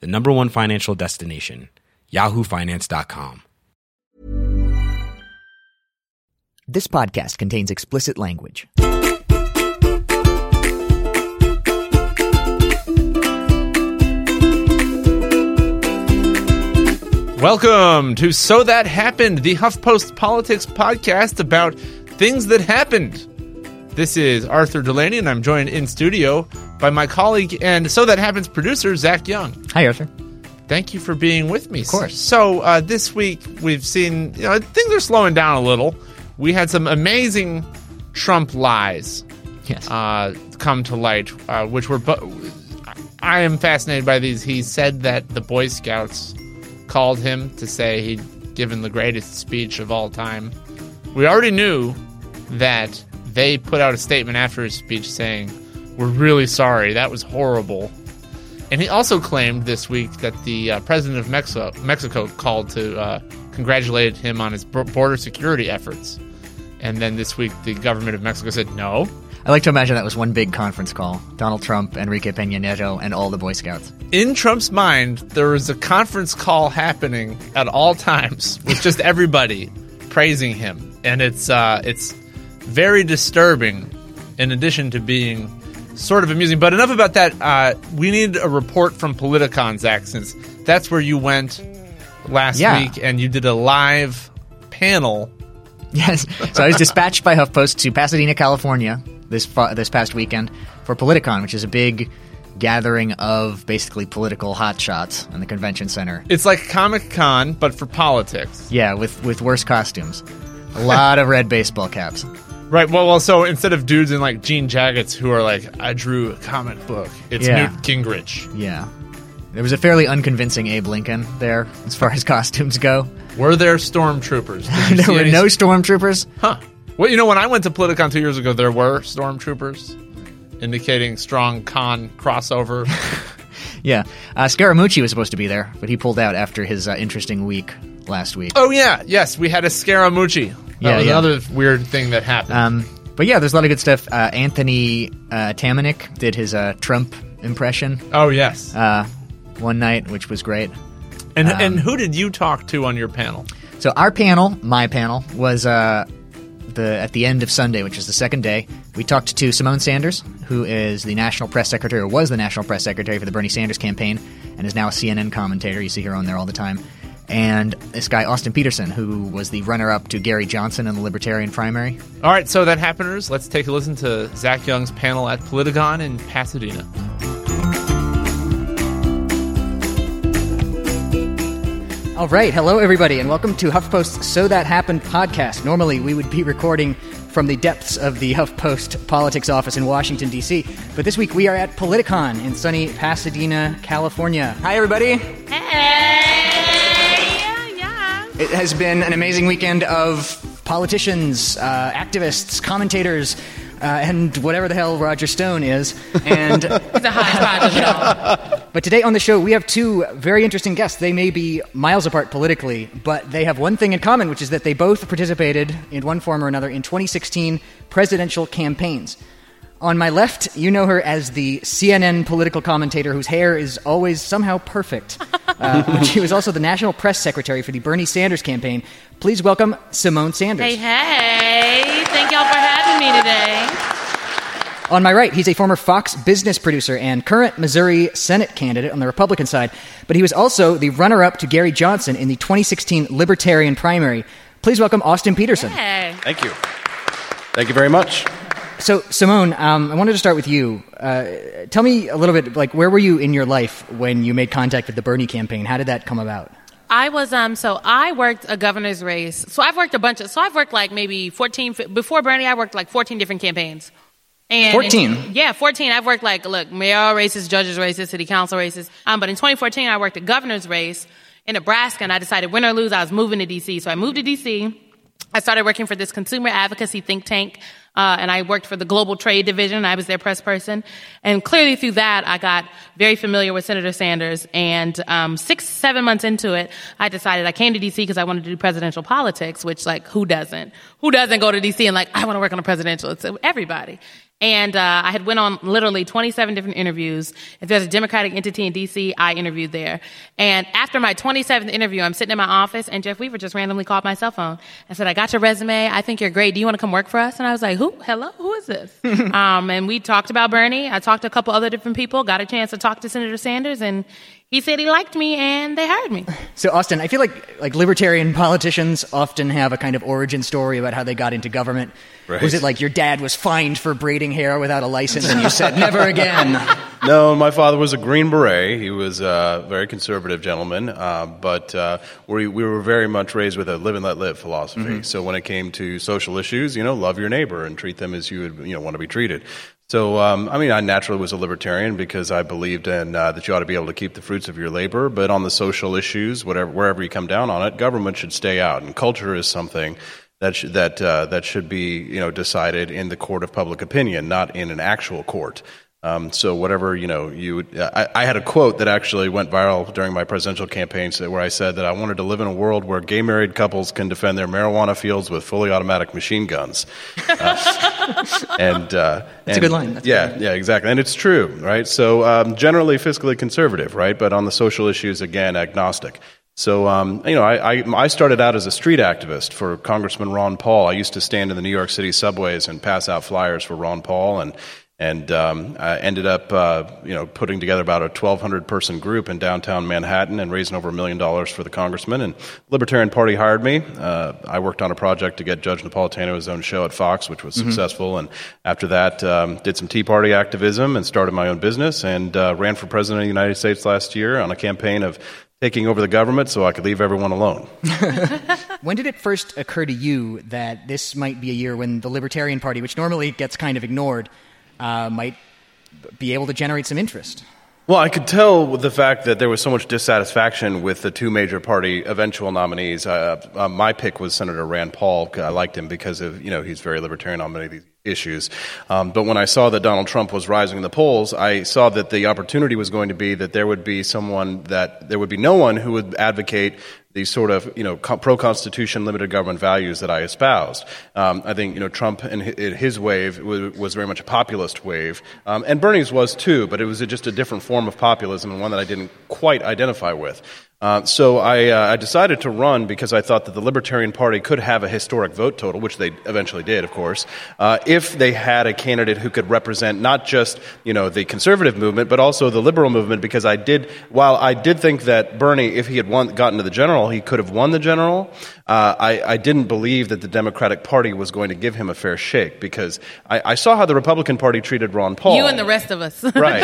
the number one financial destination, yahoofinance.com. This podcast contains explicit language. Welcome to So That Happened, the HuffPost Politics podcast about things that happened. This is Arthur Delaney, and I'm joined in studio by my colleague and So That Happens producer, Zach Young. Hi, Arthur. Thank you for being with me. Of course. So, uh, this week we've seen, you know, things are slowing down a little. We had some amazing Trump lies Yes. uh, come to light, uh, which were. Bu- I am fascinated by these. He said that the Boy Scouts called him to say he'd given the greatest speech of all time. We already knew that they put out a statement after his speech saying, We're really sorry. That was horrible. And he also claimed this week that the uh, president of Mexico, Mexico called to uh, congratulate him on his border security efforts. And then this week, the government of Mexico said, No, I like to imagine that was one big conference call. Donald Trump, Enrique Peña Nieto, and all the Boy Scouts. in Trump's mind, there was a conference call happening at all times with just everybody praising him, and it's uh, it's very disturbing. In addition to being sort of amusing, but enough about that. Uh, we need a report from Politicon, Zach, since that's where you went last Yeah. week, and you did a live panel. Yes. So I was dispatched by HuffPost to Pasadena, California this this past weekend for Politicon, which is a big gathering of basically political hotshots in the convention center. It's like Comic Con, but for politics. Yeah, with with worse costumes. A lot of red baseball caps. Right. Well, well. So instead of dudes in like jean jackets who are like, "I drew a comic book," it's Yeah. Newt Gingrich. Yeah. There was a fairly unconvincing Abe Lincoln there as far as costumes go. Were there stormtroopers? Did you there see were any- no stormtroopers. Huh. Well, you know, when I went to Politicon two years ago, there were stormtroopers, indicating strong con crossover. Yeah. Uh, Scaramucci was supposed to be there, but he pulled out after his uh, interesting week last week. oh yeah, yes, we had a Scaramucci. That Yeah, was yeah. another weird thing that happened. Um, but yeah, there's a lot of good stuff. Uh, Anthony uh, Atamanuik did his uh, Trump impression oh yes. uh, one night, which was great. and um, and who did you talk to on your panel? So our panel, my panel, was uh, the at the end of Sunday, which is the second day. We talked to Symone Sanders, who is the national press secretary, or was the national press secretary for the Bernie Sanders campaign, and is now a CNN commentator. You see her on there all the time. And this guy Austin Petersen, who was the runner-up to Gary Johnson in the Libertarian primary. All right, so that happeners. Let's take a listen to Zach Young's panel at Politicon in Pasadena. All right, hello everybody, and welcome to HuffPost's So That Happened podcast. Normally, we would be recording from the depths of the HuffPost politics office in Washington, D.C., but this week we are at Politicon in sunny Pasadena, California. Hi, everybody. It has been an amazing weekend of politicians, uh, activists, commentators, uh, and whatever the hell Roger Stone is. And the hodgepodge of it all. but today on the show, we have two very interesting guests. They may be miles apart politically, but they have one thing in common, which is that they both participated in one form or another in 2016 presidential campaigns. On my left, you know her as the CNN political commentator whose hair is always somehow perfect. Uh, she was also the national press secretary for the Bernie Sanders campaign. Please welcome Symone Sanders. Hey, hey. Thank y'all for having me today. On my right, he's a former Fox business producer and current Missouri Senate candidate on the Republican side, but he was also the runner up to Gary Johnson in the 2016 Libertarian primary. Please welcome Austin Petersen. Hey. Thank you. Thank you very much. So, Symone, um, I wanted to start with you. Uh, tell me a little bit, like, where were you in your life when you made contact with the Bernie campaign? How did that come about? I was um so I worked a governor's race. So I've worked a bunch of so I've worked like maybe 14 before Bernie I worked like 14 different campaigns. And 14? yeah, 14. I've worked like, look, mayoral races, judges races, city council races. Um, but in 2014, I worked a governor's race in Nebraska, and I decided, win or lose, I was moving to DC. So I moved to DC. I started working for this consumer advocacy think tank, uh, and I worked for the global trade division. I was their press person, and clearly through that, I got very familiar with Senator Sanders. And um, six, seven months into it, I decided I came to DC because I wanted to do presidential politics. Which, like, who doesn't? Who doesn't go to DC and like, I want to work on a presidential? It's everybody. And uh, I had went on literally 27 different interviews. If there's a Democratic entity in D.C., I interviewed there. And after my 27th interview, I'm sitting in my office, and Jeff Weaver just randomly called my cell phone and said, "I got your resume. I think you're great. Do you want to come work for us?" And I was like, "Who? Hello? Who is this?" um, and we talked about Bernie. I talked to a couple other different people. Got a chance to talk to Senator Sanders, and he said he liked me, and they hired me. So, Austin, I feel like like libertarian politicians often have a kind of origin story about how they got into government. Right. Was it like your dad was fined for braiding hair without a license, and you said never again? No, my father was a Green Beret. He was a very conservative gentleman, uh, but uh, we, we were very much raised with a live and let live philosophy. So when it came to social issues, you know, love your neighbor and treat them as you would, you know, want to be treated. So, um, I mean, I naturally was a libertarian because I believed in uh, that you ought to be able to keep the fruits of your labor. But on the social issues, whatever, wherever you come down on it, government should stay out, and culture is something that sh- that uh, that should be you know decided in the court of public opinion, not in an actual court. Um, so whatever you know, you would, I, I had a quote that actually went viral during my presidential campaign, where I said that I wanted to live in a world where gay married couples can defend their marijuana fields with fully automatic machine guns. Uh, and uh, That's a good line. That's yeah, yeah, exactly, and it's true, right? So um, generally fiscally conservative, right? But on the social issues, again, agnostic. So, um, you know, I, I, I started out as a street activist for Congressman Ron Paul. I used to stand in the New York City subways and pass out flyers for Ron Paul, and and um, I ended up, uh, you know, putting together about a 1,200 person group in downtown Manhattan and raising over a million dollars for the congressman. And Libertarian Party hired me. Uh, I worked on a project to get Judge Napolitano his own show at Fox, which was successful. And after that, um, did some Tea Party activism and started my own business and uh, ran for president of the United States last year on a campaign of taking over the government so I could leave everyone alone. When did it first occur to you that this might be a year when the Libertarian Party, which normally gets kind of ignored, uh, might be able to generate some interest? Well, I could tell with the fact that there was so much dissatisfaction with the two major party eventual nominees. Uh, uh, my pick was Senator Rand Paul. I liked him because of you know he's very libertarian on many of these issues. Um, but when I saw that Donald Trump was rising in the polls, I saw that the opportunity was going to be that there would be someone that there would be no one who would advocate these sort of you know pro-constitution limited government values that I espoused. Um, I think you know Trump and his wave was, was very much a populist wave, um, and Bernie's was too, but it was just a different form of populism and one that I didn't quite identify with. Uh, so I, uh, I decided to run because I thought that the Libertarian Party could have a historic vote total, which they eventually did, of course, uh, if they had a candidate who could represent not just you know the conservative movement, but also the liberal movement. Because I did, while I did think that Bernie, if he had won, gotten to the general, he could have won the general. Uh, I, I didn't believe that the Democratic Party was going to give him a fair shake because I, I saw how the Republican Party treated Ron Paul. You and the rest of us. right,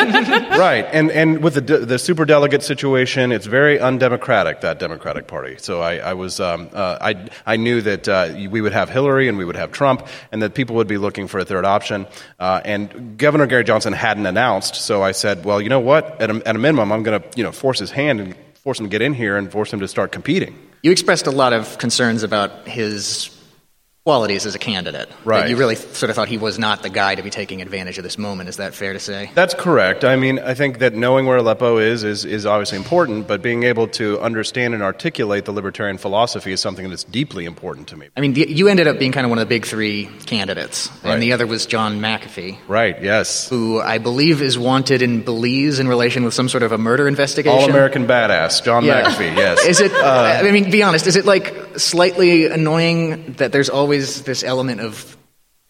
right, and and with the the super delegate situation, it's very undemocratic that Democratic Party. So I, I was um, uh, I I knew that uh, we would have Hillary and we would have Trump, and that people would be looking for a third option. Uh, and Governor Gary Johnson hadn't announced, so I said, well, you know what? At a, at a minimum, I'm going to you know force his hand and force him to get in here and force him to start competing. You expressed a lot of concerns about his qualities as a candidate. Right. You really sort of thought he was not the guy to be taking advantage of this moment. Is that fair to say? That's correct. I mean, I think that knowing where Aleppo is, is is obviously important, but being able to understand and articulate the libertarian philosophy is something that's deeply important to me. I mean, the, you ended up being kind of one of the big three candidates, Right. and the other was John McAfee, Right? Yes. who I believe is wanted in Belize in relation with some sort of a murder investigation. All American badass, John Yeah. McAfee. Yes. Is it? Uh, I mean, be honest. Is it like slightly annoying that there's always this element of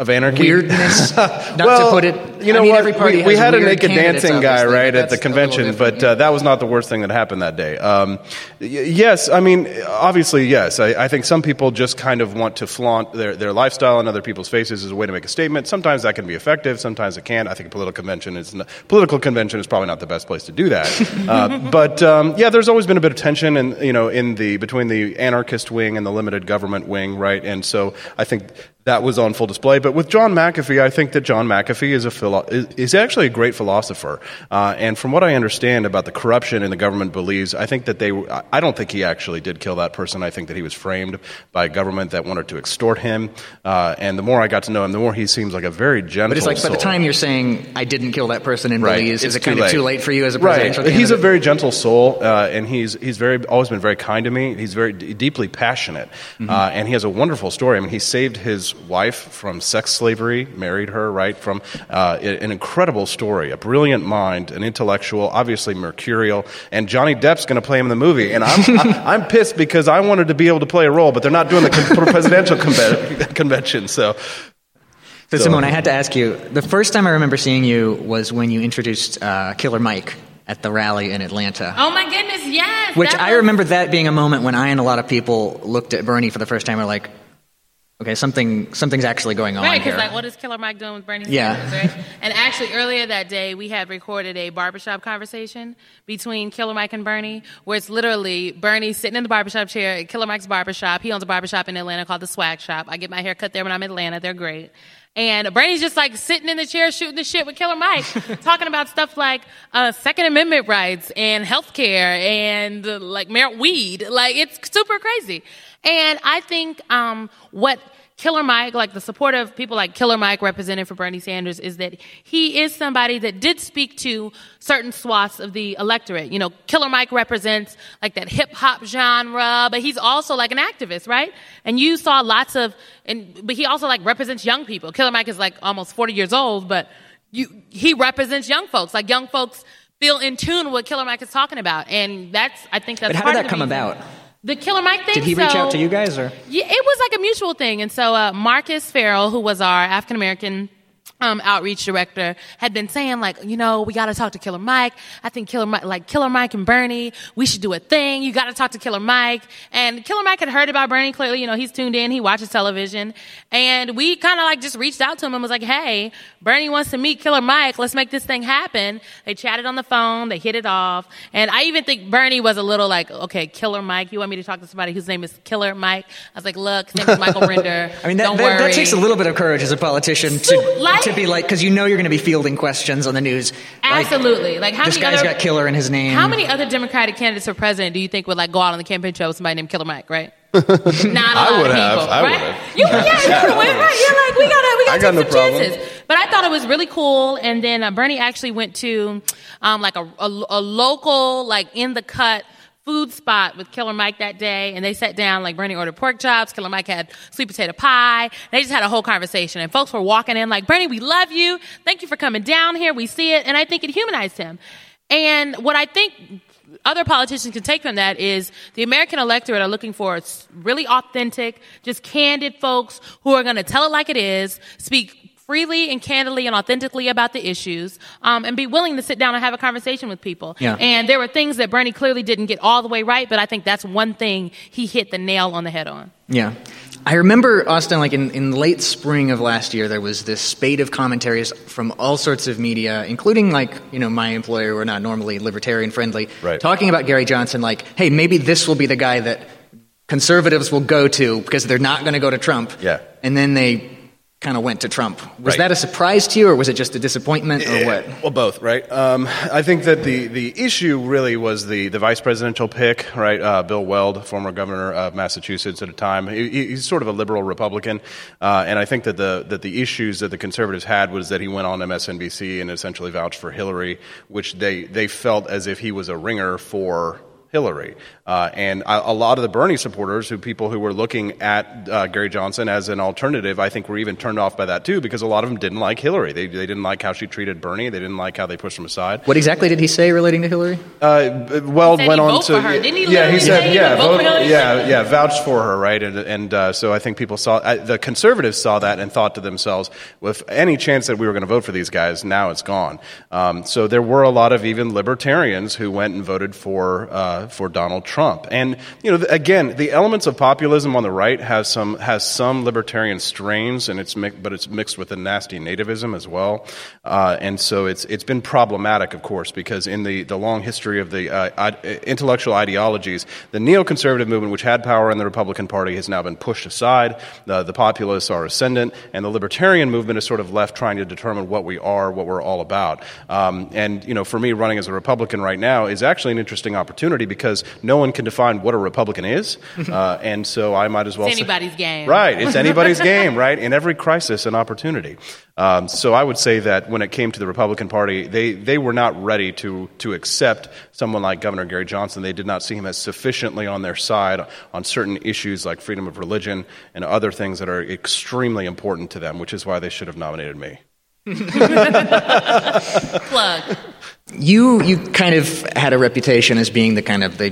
of anarchy. weirdness? Not well, to put it. You know I mean, what? Every party we, we had a naked dancing guy right at the that's a little convention, but yeah. uh, that was not the worst thing that happened that day. Um, y- yes, I mean, obviously, yes. I, I think some people just kind of want to flaunt their, their lifestyle in other people's faces as a way to make a statement. Sometimes that can be effective. Sometimes it can't. I think a political convention is not, political convention is probably not the best place to do that. uh, but um, yeah, there's always been a bit of tension, in you know, in the between the anarchist wing and the limited government wing, right? And so I think that was on full display. But with John McAfee, I think that John McAfee is a philo- is, is actually a great philosopher. Uh, and from what I understand about the corruption in the government believes, I think that they. I don't think he actually did kill that person. I think that he was framed by a government that wanted to extort him. Uh, and the more I got to know him, the more he seems like a very gentle. But it's like by the time you're saying I didn't kill that person in Right. Belize, is It's it kind too of late. too late for you as a Right. presidential He's a very gentle soul, uh, and he's he's very always been very kind to me. He's very d- deeply passionate, Mm-hmm. uh, and he has a wonderful story. I mean, he saved his wife from sex slavery, married her, right? From uh, an incredible story, a brilliant mind, an intellectual, obviously mercurial, and Johnny Depp's going to play him in the movie. And I'm I, I'm pissed because I wanted to be able to play a role, but they're not doing the con- presidential conve- convention. So So, So- Symone, I had to ask you. The first time I remember seeing you was when you introduced uh, Killer Mike at the rally in Atlanta. Oh my goodness, yes. Which that I was- remember that being a moment when I and a lot of people looked at Bernie for the first time and were like, okay, something something's actually going on Right, here. because like, what is Killer Mike doing with Bernie Yeah. Sanders, right? And actually, earlier that day, we had recorded a barbershop conversation between Killer Mike and Bernie, where it's literally Bernie sitting in the barbershop chair at Killer Mike's barbershop. He owns a barbershop in Atlanta called the Swag Shop. I get my hair cut there when I'm in Atlanta. They're great. And Bernie's just like sitting in the chair shooting the shit with Killer Mike, talking about stuff like uh, Second Amendment rights and healthcare and uh, like weed. Like it's super crazy. And I think um, what Killer Mike, like the support of people like Killer Mike represented for Bernie Sanders, is that he is somebody that did speak to certain swaths of the electorate. You know, Killer Mike represents like that hip hop genre, but he's also like an activist, right? And you saw lots of, and but he also like represents young people. Killer Mike is like almost 40 years old, but you, he represents young folks. Like young folks feel in tune with what Killer Mike is talking about, and that's I think that's But how did that come reason. about? The Killer Mike thing. Did he reach out to you guys or? yeah, it was like a mutual thing. And so uh, Marcus Ferrell, who was our African American um, outreach director, had been saying like, you know, we got to talk to Killer Mike. I think Killer Mike, like Killer Mike and Bernie, we should do a thing. You got to talk to Killer Mike. And Killer Mike had heard about Bernie. Clearly, you know, he's tuned in. He watches television, and we kind of like just reached out to him and was like, hey, Bernie wants to meet Killer Mike. Let's make this thing happen. They chatted on the phone. They hit it off. And I even think Bernie was a little like, okay, Killer Mike, you want me to talk to somebody whose name is Killer Mike? I was like, look, his name is Michael Render. I mean, that, Don't that, that takes a little bit of courage as a politician to, like- to be like, because you know you're going to be fielding questions on the news. Like, Absolutely. Like, how this many guy's other, got killer in his name. How many other Democratic candidates for president do you think would like go out on the campaign trail with somebody named Killer Mike, right? Not a lot would of have. people, I would right? have. You, yeah, you would have went, right? You're like, we gotta, we gotta I got take no some problem. chances. But I thought it was really cool. And then uh, Bernie actually went to um, like a, a, a local, like in the cut food spot with Killer Mike that day, and they sat down. Like Bernie ordered pork chops, Killer Mike had sweet potato pie. They just had a whole conversation, and folks were walking in like, "Bernie, we love you. Thank you for coming down here. We see it." And I think it humanized him. And what I think other politicians can take from that is the American electorate are looking for really authentic, just candid folks who are going to tell it like it is, speak freely and candidly and authentically about the issues, um, and be willing to sit down and have a conversation with people. Yeah. And there were things that Bernie clearly didn't get all the way right, but I think that's one thing he hit the nail on the head on. Yeah. I remember, Austin, like in, in late spring of last year, there was this spate of commentaries from all sorts of media, including like, you know, my employer, we're not normally libertarian friendly, Right. talking about Gary Johnson, like, hey, maybe this will be the guy that conservatives will go to because they're not going to go to Trump. Yeah. And then they kind of went to Trump. Was Right. that a surprise to you, or was it just a disappointment, or what? Well, both, right? Um, I think that the, the issue really was the, the vice presidential pick, right? Uh, Bill Weld, former governor of Massachusetts at the time. He, he- he's sort of a liberal Republican, uh, and I think that the that the issues that the conservatives had was that he went on MSNBC and essentially vouched for Hillary, which they they felt as if he was a ringer for. Hillary. Uh, and a, a lot of the Bernie supporters, who people who were looking at uh, Gary Johnson as an alternative, I think were even turned off by that too, because a lot of them didn't like Hillary. They, they didn't like how she treated Bernie. They didn't like how they pushed him aside. What exactly did he say relating to Hillary? Uh, Weld He said went he'd on vote to for her. Didn't he yeah, literally he said he yeah, would vote for vote, Hillary? yeah, yeah, vouched for her, right? And and uh, so I think people saw uh, the conservatives saw that and thought to themselves, with any chance that we were going to vote for these guys, now it's gone. Um, so there were a lot of even libertarians who went and voted for uh, for Donald Trump. And you know, again, the elements of populism on the right has some has some libertarian strains, and it's but it's mixed with a nasty nativism as well. Uh, and so it's it's been problematic, of course, because in the, the long history of the uh, intellectual ideologies, the neoconservative movement, which had power in the Republican Party, has now been pushed aside. The, the populists are ascendant, and the libertarian movement is sort of left trying to determine what we are, what we're all about. Um, and you know, for me, running as a Republican right now is actually an interesting opportunity because no one can define what a Republican is, uh, and so I might as well. It's say- anybody's game. Right, it's anybody's game, right? In every crisis, an opportunity. Um, so I would say that when it came to the Republican Party, they, they were not ready to, to accept someone like Governor Gary Johnson. They did not see him as sufficiently on their side on certain issues like freedom of religion and other things that are extremely important to them, which is why they should have nominated me. Plug. You you kind of had a reputation as being the kind of the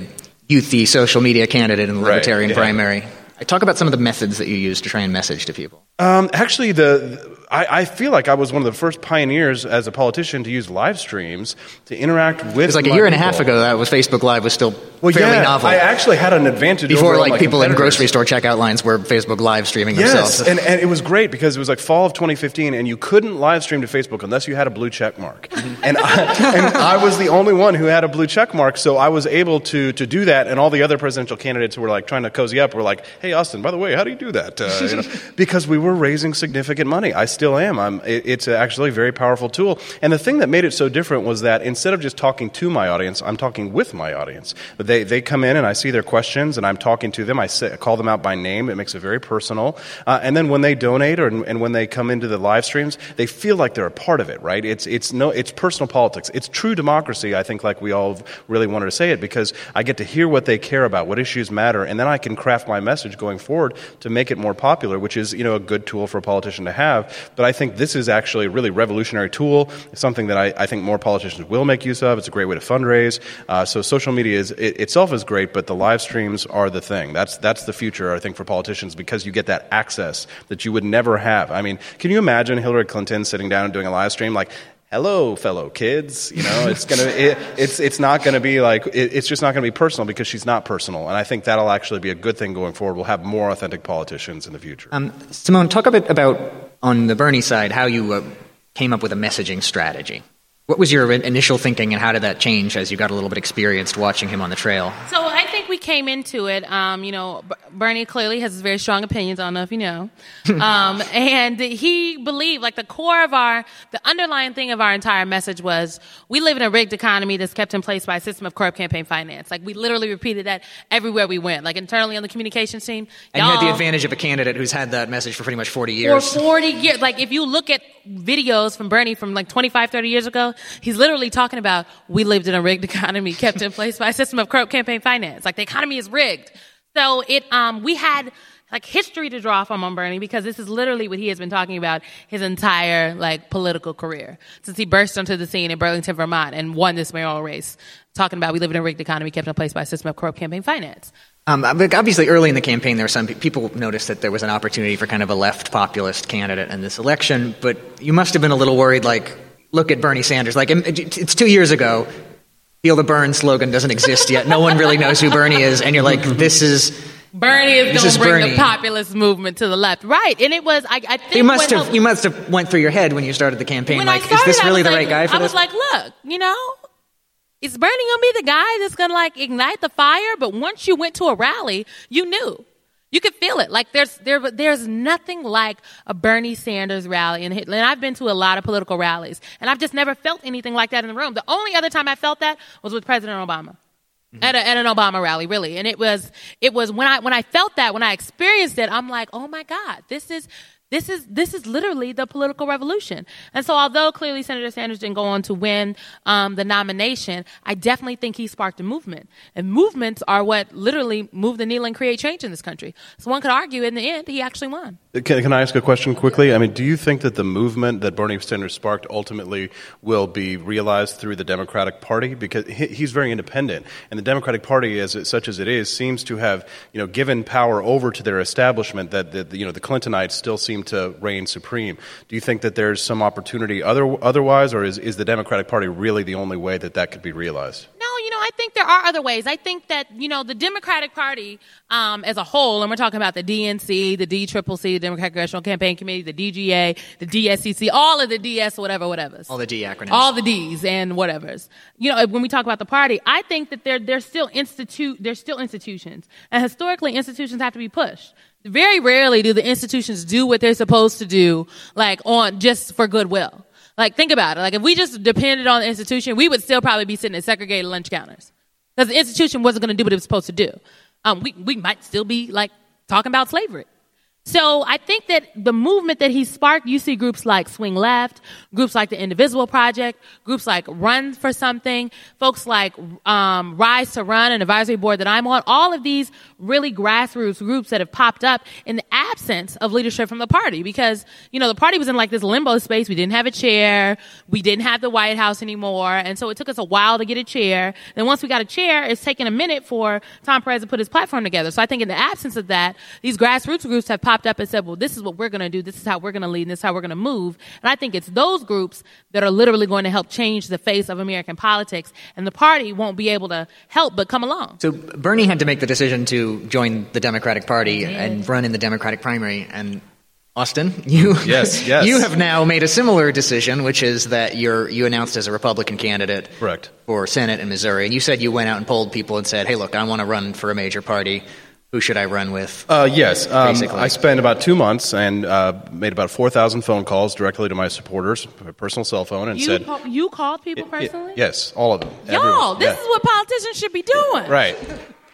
youthy social media candidate in the Right, libertarian yeah. primary. I talk about some of the methods that you use to try and message to people. Um, actually, the I, I feel like I was one of the first pioneers as a politician to use live streams to interact with. It's like a year and a half ago that was Facebook Live was still Well, fairly yeah, novel. I actually had an advantage before over like people in grocery store checkout lines were Facebook Live streaming Yes, themselves. and, and it was great because it was like fall of 2015, and you couldn't live stream to Facebook unless you had a blue check mark. and, I, and I was the only one who had a blue check mark, so I was able to, to do that. And all the other presidential candidates who were like trying to cozy up were like, "Hey, Austin, by the way, how do you do that?" Uh, you know, because we were raising significant money. I still am. I'm, it, it's actually a very powerful tool. And the thing that made it so different was that instead of just talking to my audience, I'm talking with my audience. They they come in and I see their questions and I'm talking to them. I call them out by name. It makes it very personal. Uh, and then when they donate or and when they come into the live streams, they feel like they're a part of it. Right? It's it's no it's personal politics. It's true democracy. I think like we all really wanted to say it because I get to hear what they care about, what issues matter, and then I can craft my message going forward to make it more popular, which is you know a good tool for a politician to have. But I think this is actually a really revolutionary tool. It's something that I, I think more politicians will make use of. It's a great way to fundraise. Uh, so social media is it, itself is great, but the live streams are the thing. That's that's the future, I think, for politicians because you get that access that you would never have. I mean, can you imagine Hillary Clinton sitting down and doing a live stream like? Hello, fellow kids. You know, it's gonna, it, it's, it's not gonna be like, it, it's just not gonna be personal because she's not personal. And I think that'll actually be a good thing going forward. We'll have more authentic politicians in the future. Um, Symone, talk a bit about on the Bernie side how you uh, came up with a messaging strategy. What was your initial thinking, and how did that change as you got a little bit experienced watching him on the trail? So I think we came into it. Um, you know, B- Bernie clearly has very strong opinions. I don't know if you know, um, and he believed like the core of our, the underlying thing of our entire message was we live in a rigged economy that's kept in place by a system of corrupt campaign finance. Like we literally repeated that everywhere we went. Like internally on the communications team, And you had the advantage of a candidate who's had that message for pretty much 40 years. for. 40 years. Like, if you look at videos from Bernie from like 25, 30 years ago, he's literally talking about we lived in a rigged economy kept in place by a system of corrupt campaign finance. Like, the economy is rigged. So it, um, we had like history to draw from on Bernie because this is literally what he has been talking about his entire like political career since he burst onto the scene in Burlington, Vermont and won this mayoral race. Talking about we live in a rigged economy kept in place by a system of corrupt campaign finance. Um, obviously, early in the campaign, there were some people noticed that there was an opportunity for kind of a left populist candidate in this election. But you must have been a little worried. Like, look at Bernie Sanders. Like, it's two years ago. Feel the burn slogan doesn't exist yet. No one really knows who Bernie is, and you're like, this is. Bernie is going to bring Bernie. the populist movement to the left, right? And it was, I, I think You must have helped- you must have went through your head when you started the campaign. like, started, is this really the like, right guy for I this? was like, look, you know, is Bernie gonna be the guy that's gonna like ignite the fire? But once you went to a rally, you knew. You could feel it. Like there's there there's nothing like a Bernie Sanders rally, and, and I've been to a lot of political rallies, and I've just never felt anything like that in the room. The only other time I felt that was with President Obama. Mm-hmm. At, a, at an Obama rally, really, and it was it was when I when I felt that when I experienced it, I'm like, oh my God, this is this is this is literally the political revolution. And so, although clearly Senator Sanders didn't go on to win um, the nomination, I definitely think he sparked a movement. And movements are what literally move the needle and create change in this country. So one could argue, in the end, he actually won. Can, can I ask a question quickly? I mean, do you think that the movement that Bernie Sanders sparked ultimately will be realized through the Democratic Party? Because he, he's very independent, and the Democratic Party, as it, such as it is, seems to have you know given power over to their establishment. That, that you know the Clintonites still seem to reign supreme. Do you think that there's some opportunity other, otherwise, or is, is the Democratic Party really the only way that that could be realized? You know, I I think there are other ways. I think that you know the Democratic Party um, as a whole, and we're talking about the DNC, the DCCC, the Democratic Congressional Campaign Committee, the DGA, the DSCC, all of the DS, whatever, whatever. All the D acronyms. All the D's and whatever's. You know, when we talk about the party, I think that they're they're still institute they're still institutions, and historically institutions have to be pushed. Very rarely do the institutions do what they're supposed to do, like on just for goodwill. Like, think about it. Like, if we just depended on the institution, we would still probably be sitting at segregated lunch counters. Because the institution wasn't going to do what it was supposed to do. Um, we, we might still be, like, talking about slavery. So I think that the movement that he sparked, you see groups like Swing Left, groups like the Indivisible Project, groups like Run for Something, folks like um, Rise to Run, an advisory board that I'm on, all of these really grassroots groups that have popped up in the absence of leadership from the party because, you know, the party was in like this limbo space. We didn't have a chair. We didn't have the White House anymore. And so it took us a while to get a chair. Then once we got a chair, it's taken a minute for Tom Perez to put his platform together. So I think in the absence of that, these grassroots groups have popped up and said, well, this is what we're going to do. This is how we're going to lead and this is how we're going to move. And I think it's those groups that are literally going to help change the face of American politics. And the party won't be able to help but come along. So Bernie had to make the decision to join the Democratic Party and run in the Democratic primary. And Austin, you Yes, yes. you have now made a similar decision, which is that you're you announced as a Republican candidate Correct. for Senate in Missouri, and you said you went out and polled people and said, "Hey, look, I want to run for a major party. Who should I run with?" Uh, yes, um, Basically. I spent about two months and uh, made about four thousand phone calls directly to my supporters, my personal cell phone, and You, said, call, you called people Y- personally? "Yes, all of them." Y'all, Everyone. this Yeah. is what politicians should be doing. right."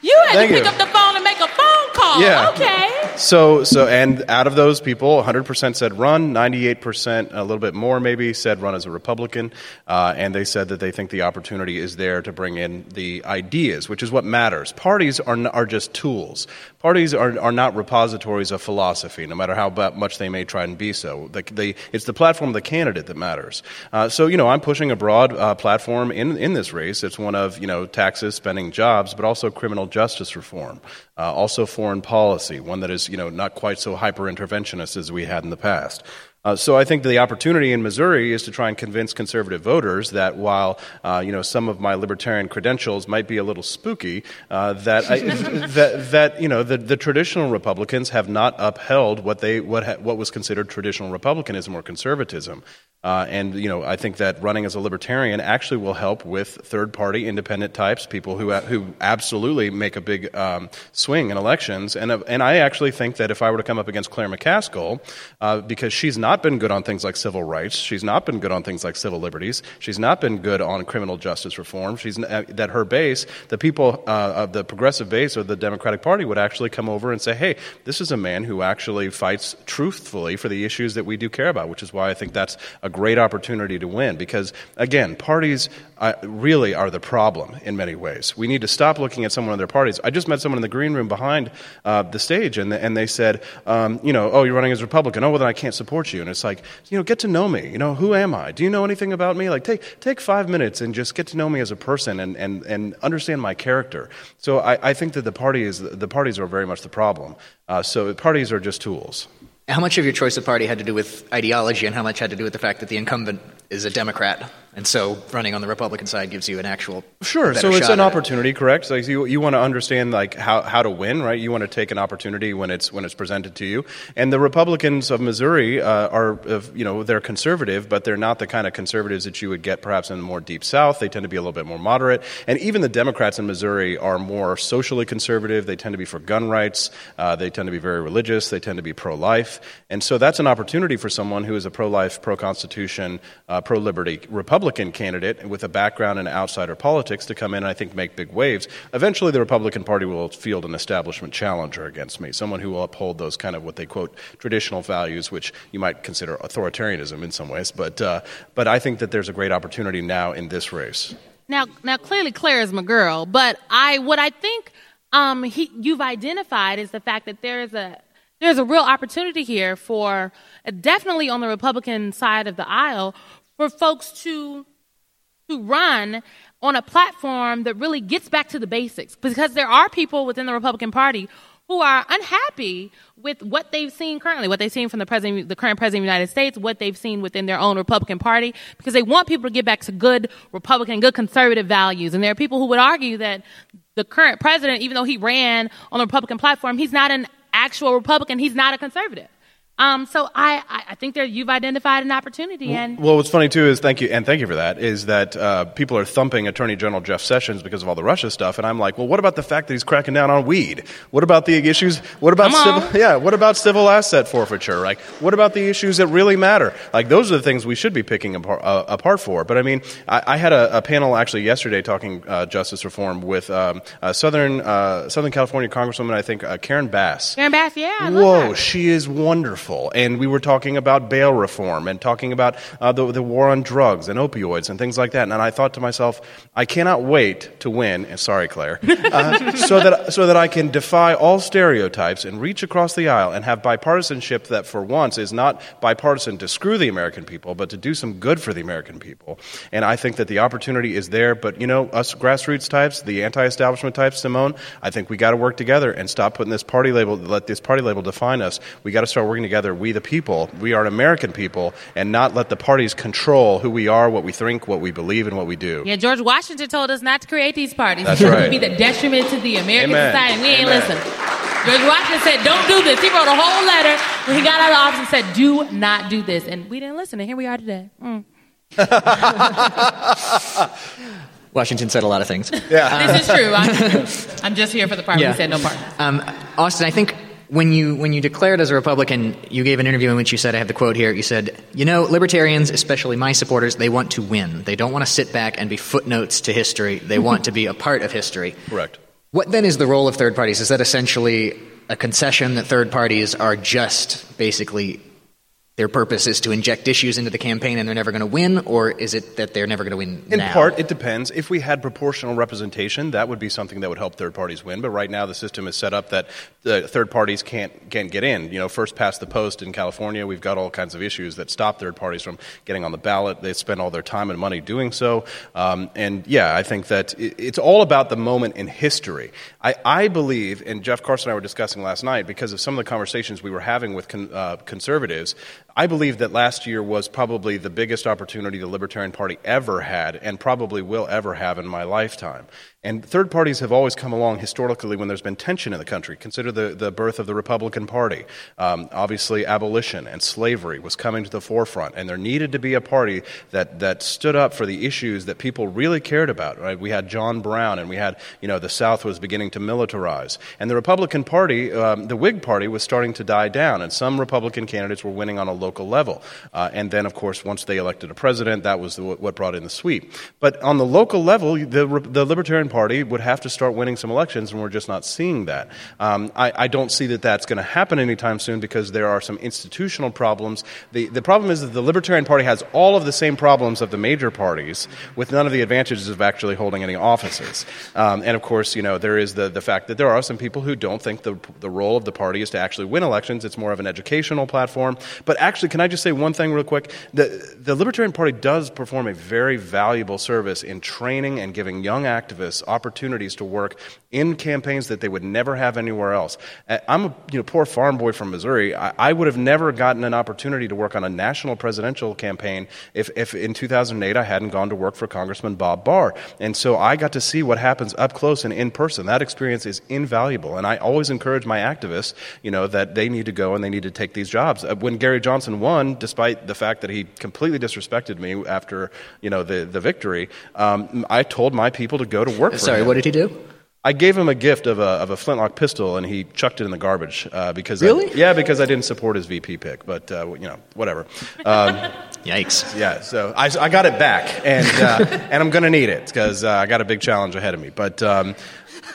You had Thank to pick you. up the phone and make a phone call. Yeah. Okay. So, so, and out of those people, 100% said run, 98%, a little bit more maybe, said run as a Republican, uh, and they said that they think the opportunity is there to bring in the ideas, which is what matters. Parties are, n- are just tools. Parties are, are not repositories of philosophy, no matter how much they may try and be so. The, the, it's the platform of the candidate that matters. Uh, so, you know, I'm pushing a broad uh, platform in, in this race. It's one of, you know, taxes, spending, jobs, but also criminal justice reform, uh, also foreign policy, one that is, you know, not quite so hyper interventionist as we had in the past. Uh, so I think the opportunity in Missouri is to try and convince conservative voters that while uh, you know some of my libertarian credentials might be a little spooky, uh, that, I, that that you know the, the traditional Republicans have not upheld what they what ha, what was considered traditional Republicanism or conservatism. Uh, and you know, I think that running as a libertarian actually will help with third-party independent types, people who who absolutely make a big um, swing in elections. And uh, and I actually think that if I were to come up against Claire McCaskill, uh, because she's not been good on things like civil rights, she's not been good on things like civil liberties, she's not been good on criminal justice reform. She's uh, that her base, the people uh, of the progressive base of the Democratic Party, would actually come over and say, "Hey, this is a man who actually fights truthfully for the issues that we do care about," which is why I think that's a great opportunity to win. Because again, parties uh, really are the problem in many ways. We need to stop looking at someone in their parties. I just met someone in the green room behind uh, the stage, and and they said, um, you know, oh, you're running as Republican. Oh, well, then I can't support you. And it's like, you know, get to know me. You know, who am I? Do you know anything about me? Like, take take five minutes and just get to know me as a person and and, and understand my character. So I, I think that the party is the parties are very much the problem. Uh, so parties are just tools. How much of your choice of party had to do with ideology, and how much had to do with the fact that the incumbent is a Democrat, and so running on the Republican side gives you an actual Sure. So it's an at it? opportunity, correct? Like you, you want to understand like how, how to win, right? You want to take an opportunity when it's when it's presented to you. And the Republicans of Missouri uh, are, of, you know, they're conservative, but they're not the kind of conservatives that you would get perhaps in the more deep South. They tend to be a little bit more moderate. And even the Democrats in Missouri are more socially conservative. They tend to be for gun rights. Uh, they tend to be very religious. They tend to be pro-life. And so that's an opportunity for someone who is a pro-life, pro-constitution, uh, pro-liberty Republican candidate with a background in outsider politics to come in and I think make big waves. Eventually, the Republican Party will field an establishment challenger against me, someone who will uphold those kind of what they quote traditional values, which you might consider authoritarianism in some ways. But uh, but I think that there's a great opportunity now in this race. Now, now clearly Claire is my girl, but I what I think um, he, you've identified is the fact that there is a there's a real opportunity here for definitely on the Republican side of the aisle for folks to to run on a platform that really gets back to the basics because there are people within the Republican Party who are unhappy with what they've seen currently, what they've seen from the president, the current president of the United States, what they've seen within their own Republican Party, because they want people to get back to good Republican, good conservative values. And there are people who would argue that the current president, even though he ran on the Republican platform, he's not an actual Republican. He's not a conservative. Um, so I, I think that you've identified an opportunity. And well, what's funny too is thank you and thank you for that is that uh, people are thumping Attorney General Jeff Sessions because of all the Russia stuff, and I'm like, well, what about the fact that he's cracking down on weed? What about the issues? What about civil, yeah? What about civil asset forfeiture? Like, what about the issues that really matter? Like, those are the things we should be picking apart, uh, apart for. But I mean, I, I had a, a, panel actually yesterday talking uh, justice reform with um, Southern uh, Southern California Congresswoman, I think uh, Karen Bass. Karen Bass, yeah. Whoa, she is wonderful And we were talking about bail reform and talking about uh, the, the war on drugs and opioids and things like that. And I thought to myself, I cannot wait to win. And sorry, Claire, uh, so that so that I can defy all stereotypes and reach across the aisle and have bipartisanship that, for once, is not bipartisan to screw the American people, but to do some good for the American people. And I think that the opportunity is there. But you know, us grassroots types, the anti-establishment types, Symone, I think we got to work together and stop putting this party label, let this party label define us. We got to start working together together, we the people, we are an American people, and not let the parties control who we are, what we think, what we believe, and what we do. Yeah, George Washington told us not to create these parties. That's right. It would be the detriment to the American Amen. society. We ain't Amen. listen. George Washington said, don't do this. He wrote a whole letter when he got out of office and said, do not do this. And we didn't listen, and here we are today. Mm. Washington said a lot of things. Yeah. This is true. I'm, I'm just here for the part where Yeah. he said no part. Um, Austin, I think when you when you declared as a Republican, you gave an interview in which you said, "I have the quote here." You said, "You know, libertarians, especially my supporters, they want to win. They don't want to sit back and be footnotes to history. They want to be a part of history." Correct. What then is the role of third parties? Is that essentially a concession that third parties are just basically their purpose is to inject issues into the campaign and they're never going to win, or is it that they're never going to win In now? part, it depends. If we had proportional representation, that would be something that would help third parties win. But right now, the system is set up that the third parties can't can't get in. You know, first past the post in California, we've got all kinds of issues that stop third parties from getting on the ballot. They spend all their time and money doing so. Um, and yeah, I think that it's all about the moment in history. I, I believe, and Jeff Carson and I were discussing last night because of some of the conversations we were having with con, uh, conservatives. I believe that last year was probably the biggest opportunity the Libertarian Party ever had, and probably will ever have in my lifetime. And third parties have always come along historically when there's been tension in the country. Consider the, the birth of the Republican Party. Um, obviously, abolition and slavery was coming to the forefront, and there needed to be a party that, that stood up for the issues that people really cared about. Right? We had John Brown, and we had, you know, the South was beginning to militarize. And the Republican Party, um, the Whig Party, was starting to die down, and some Republican candidates were winning on a local level. Uh, and then, of course, once they elected a president, that was the, what brought in the sweep. But on the local level, the, the Libertarian would have to start winning some elections, and we're just not seeing that. Um, I, I, don't see that that's going to happen anytime soon because there are some institutional problems. The, the problem is that the Libertarian Party has all of the same problems of the major parties, with none of the advantages of actually holding any offices. Um, and of course, you know, there is the, the fact that there are some people who don't think the, the role of the party is to actually win elections. It's more of an educational platform. But actually, can I just say one thing real quick? The, the Libertarian Party does perform a very valuable service in training and giving young activists opportunities to work in campaigns that they would never have anywhere else. Uh, I'm a you know, poor farm boy from Missouri. I, I would have never gotten an opportunity to work on a national presidential campaign if, if in 2008 I hadn't gone to work for Congressman Bob Barr. And so I got to see what happens up close and in person. That experience is invaluable. And I always encourage my activists, you know, that they need to go and they need to take these jobs. Uh, when Gary Johnson won, despite the fact that he completely disrespected me after, you know, the, the victory, um, I told my people to go to work for Sorry, him. what did he do? I gave him a gift of a, of a flintlock pistol, and he chucked it in the garbage uh, because I- Really? yeah, because I didn't support his VP pick. But uh, you know, whatever. Um, Yikes. yeah, so I, I got it back, and uh, and I'm going to need it because uh, I got a big challenge ahead of me. But um,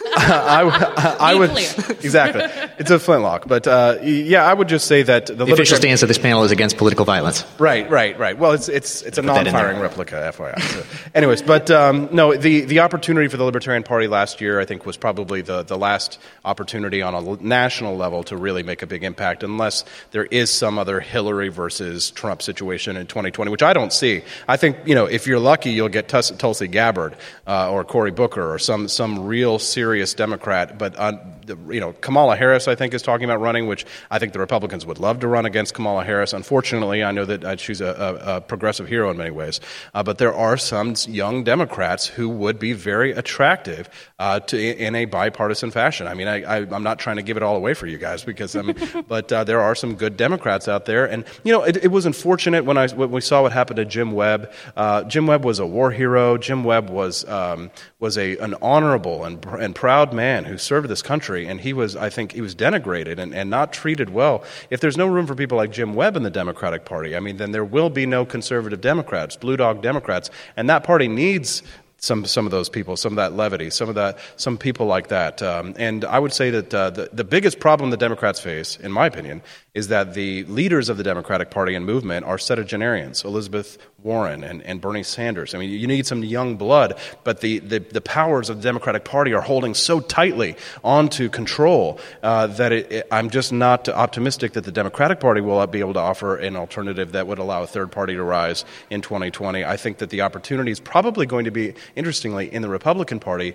I, I, I would clear. exactly. It's a flintlock, but uh, yeah, I would just say that the, The official stance of this panel is against political violence. Right, right, right. Well, it's it's it's a Put that in non-firing replica, FYI. So, anyways, but um, no, the the opportunity for the Libertarian Party last year, I think, was probably the the last opportunity on a national level to really make a big impact, unless there is some other Hillary versus Trump situation in 2020, which I don't see. I think you know, if you're lucky, you'll get Tus- Tulsi Gabbard uh, or Cory Booker or some some real serious Democrat, but. Uh, the, you know, Kamala Harris, I think, is talking about running, which I think the Republicans would love to run against Kamala Harris. Unfortunately, I know that uh, she's a, a, a, progressive hero in many ways, uh, but there are some young Democrats who would be very attractive uh, to in a bipartisan fashion. I mean, I, am not trying to give it all away for you guys because I mean, but uh, there are some good Democrats out there, and you know, it, it was unfortunate when I when we saw what happened to Jim Webb. Uh, Jim Webb was a war hero. Jim Webb was um, was a an honorable and and proud man who served this country, and he was, I think, he was denigrated and, and not treated well. If there's no room for people like Jim Webb in the Democratic Party, I mean, then there will be no conservative Democrats, blue dog Democrats, and that party needs some some of those people, some of that levity, some of that some people like that. Um, and I would say that uh, the the biggest problem the Democrats face, in my opinion, is that the leaders of the Democratic Party and movement are septuagenarians, Elizabeth Warren and, and Bernie Sanders. I mean, you need some young blood, but the, the, the powers of the Democratic Party are holding so tightly onto control uh, that it, it, I'm just not optimistic that the Democratic Party will be able to offer an alternative that would allow a third party to rise in 2020. I think that the opportunity is probably going to be, interestingly, in the Republican Party.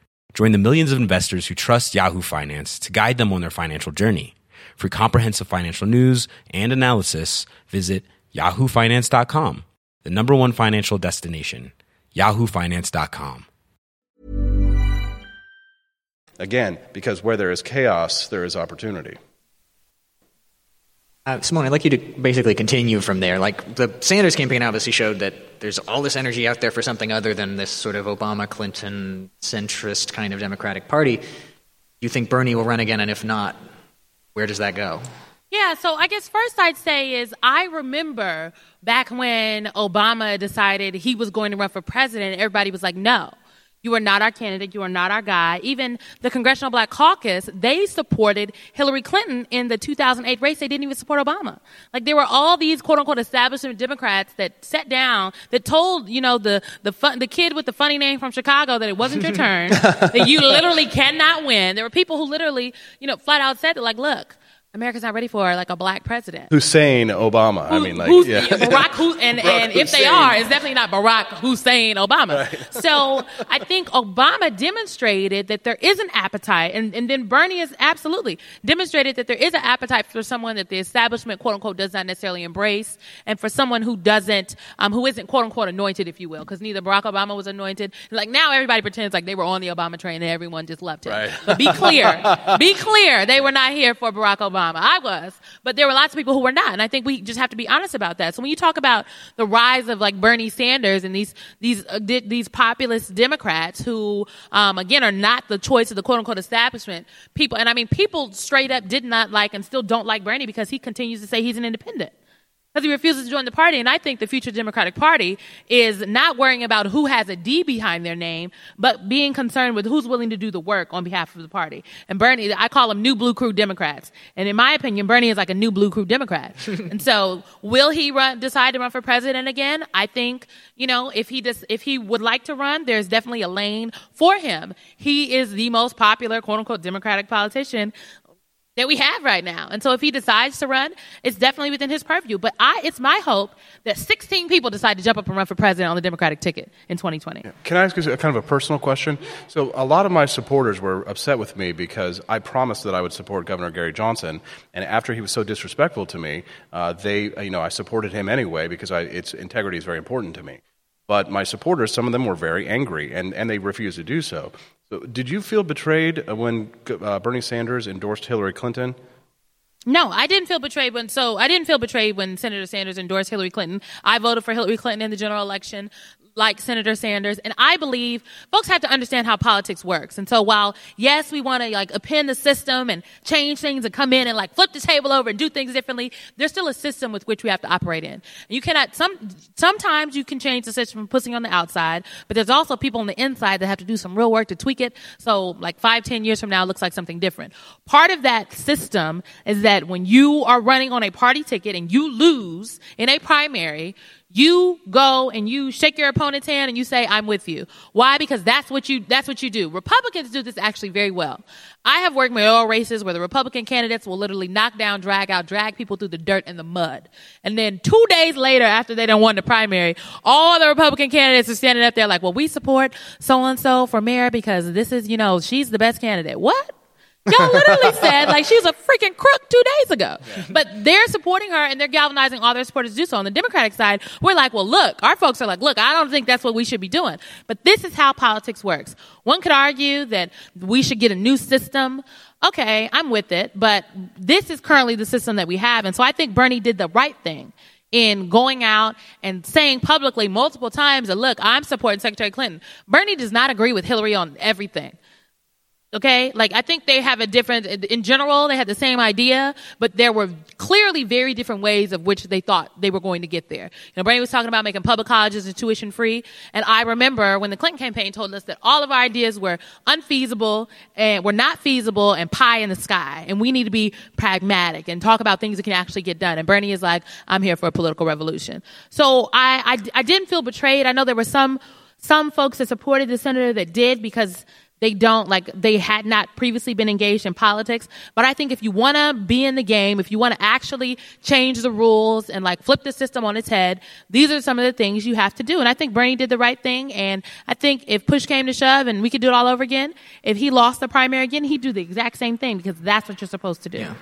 Join the millions of investors who trust Yahoo Finance to guide them on their financial journey. For comprehensive financial news and analysis, visit yahoofinance.com the number one financial destination, yahoofinance.com. Again, because where there is chaos, there is opportunity. Uh, Symone, I'd like you to basically continue from there. Like the Sanders campaign obviously showed that there's all this energy out there for something other than this sort of Obama Clinton centrist kind of Democratic Party. You think Bernie will run again, and if not, where does that go? Yeah, so I guess first I'd say is I remember back when Obama decided he was going to run for president, everybody was like, no. You are not our candidate. You are not our guy. Even the Congressional Black Caucus, they supported Hillary Clinton in the 2008 race. They didn't even support Obama. Like there were all these quote unquote establishment Democrats that sat down, that told, you know, the, the fun, the kid with the funny name from Chicago that it wasn't your turn, that you literally cannot win. There were people who literally, you know, flat out said that like, look, America's not ready for like a black president. Hussein Obama. Who, I mean, like yeah. Barack Hussein, and, and if they are, it's definitely not Barack Hussein Obama. Right. So I think Obama demonstrated that there is an appetite, and, and then Bernie has absolutely demonstrated that there is an appetite for someone that the establishment, quote unquote, does not necessarily embrace, and for someone who doesn't, um, who isn't quote unquote anointed, if you will, because neither Barack Obama was anointed. Like now, everybody pretends like they were on the Obama train and everyone just loved him. Right. But be clear, be clear, they were not here for Barack Obama. I was, but there were lots of people who were not, and I think we just have to be honest about that. So when you talk about the rise of like Bernie Sanders and these these uh, di- these populist Democrats who, um, again, are not the choice of the quote unquote establishment people, and I mean people straight up did not like and still don't like Bernie because he continues to say he's an independent because he refuses to join the party. And I think the future Democratic Party is not worrying about who has a D behind their name, but being concerned with who's willing to do the work on behalf of the party. And Bernie, I call them new blue crew Democrats. And in my opinion, Bernie is like a new blue crew Democrat. and so, will he run, decide to run for president again? I think, you know, if he just, if he would like to run, there's definitely a lane for him. He is the most popular, quote unquote, Democratic politician that we have right now. And so if he decides to run, it's definitely within his purview. But I, it's my hope that 16 people decide to jump up and run for president on the Democratic ticket in 2020. Can I ask you a kind of a personal question? So a lot of my supporters were upset with me because I promised that I would support Governor Gary Johnson, and after he was so disrespectful to me, uh, they, you know, I supported him anyway because I, its integrity is very important to me. But my supporters, some of them were very angry, and, and they refused to do so. So, did you feel betrayed when uh, Bernie Sanders endorsed Hillary Clinton? No, I didn't feel betrayed when. So I didn't feel betrayed when Senator Sanders endorsed Hillary Clinton. I voted for Hillary Clinton in the general election like Senator Sanders. And I believe folks have to understand how politics works. And so while, yes, we want to like append the system and change things and come in and like flip the table over and do things differently, there's still a system with which we have to operate in. You cannot, some, sometimes you can change the system from pushing on the outside, but there's also people on the inside that have to do some real work to tweak it. So like five, ten years from now, it looks like something different. Part of that system is that when you are running on a party ticket and you lose in a primary, you go and you shake your opponent's hand and you say, I'm with you. Why? Because that's what you, that's what you do. Republicans do this actually very well. I have worked mayoral races where the Republican candidates will literally knock down, drag out, drag people through the dirt and the mud. And then two days later, after they don't won the primary, all the Republican candidates are standing up there like, well, we support so and so for mayor because this is, you know, she's the best candidate. What? Y'all literally said like she's a freaking crook two days ago. But they're supporting her and they're galvanizing all their supporters to do so. On the Democratic side, we're like, well, look, our folks are like, look, I don't think that's what we should be doing. But this is how politics works. One could argue that we should get a new system. Okay, I'm with it, but this is currently the system that we have. And so I think Bernie did the right thing in going out and saying publicly multiple times that, look, I'm supporting Secretary Clinton. Bernie does not agree with Hillary on everything. Okay, like I think they have a different. In general, they had the same idea, but there were clearly very different ways of which they thought they were going to get there. You know, Bernie was talking about making public colleges and tuition free, and I remember when the Clinton campaign told us that all of our ideas were unfeasible and were not feasible and pie in the sky, and we need to be pragmatic and talk about things that can actually get done. And Bernie is like, "I'm here for a political revolution." So I, I, I didn't feel betrayed. I know there were some some folks that supported the senator that did because they don't like they had not previously been engaged in politics. But I think if you want to be in the game, if you want to actually change the rules and like flip the system on its head, these are some of the things you have to do. And I think Bernie did the right thing. And I think if push came to shove and we could do it all over again, if he lost the primary again, he'd do the exact same thing because that's what you're supposed to do. Yeah.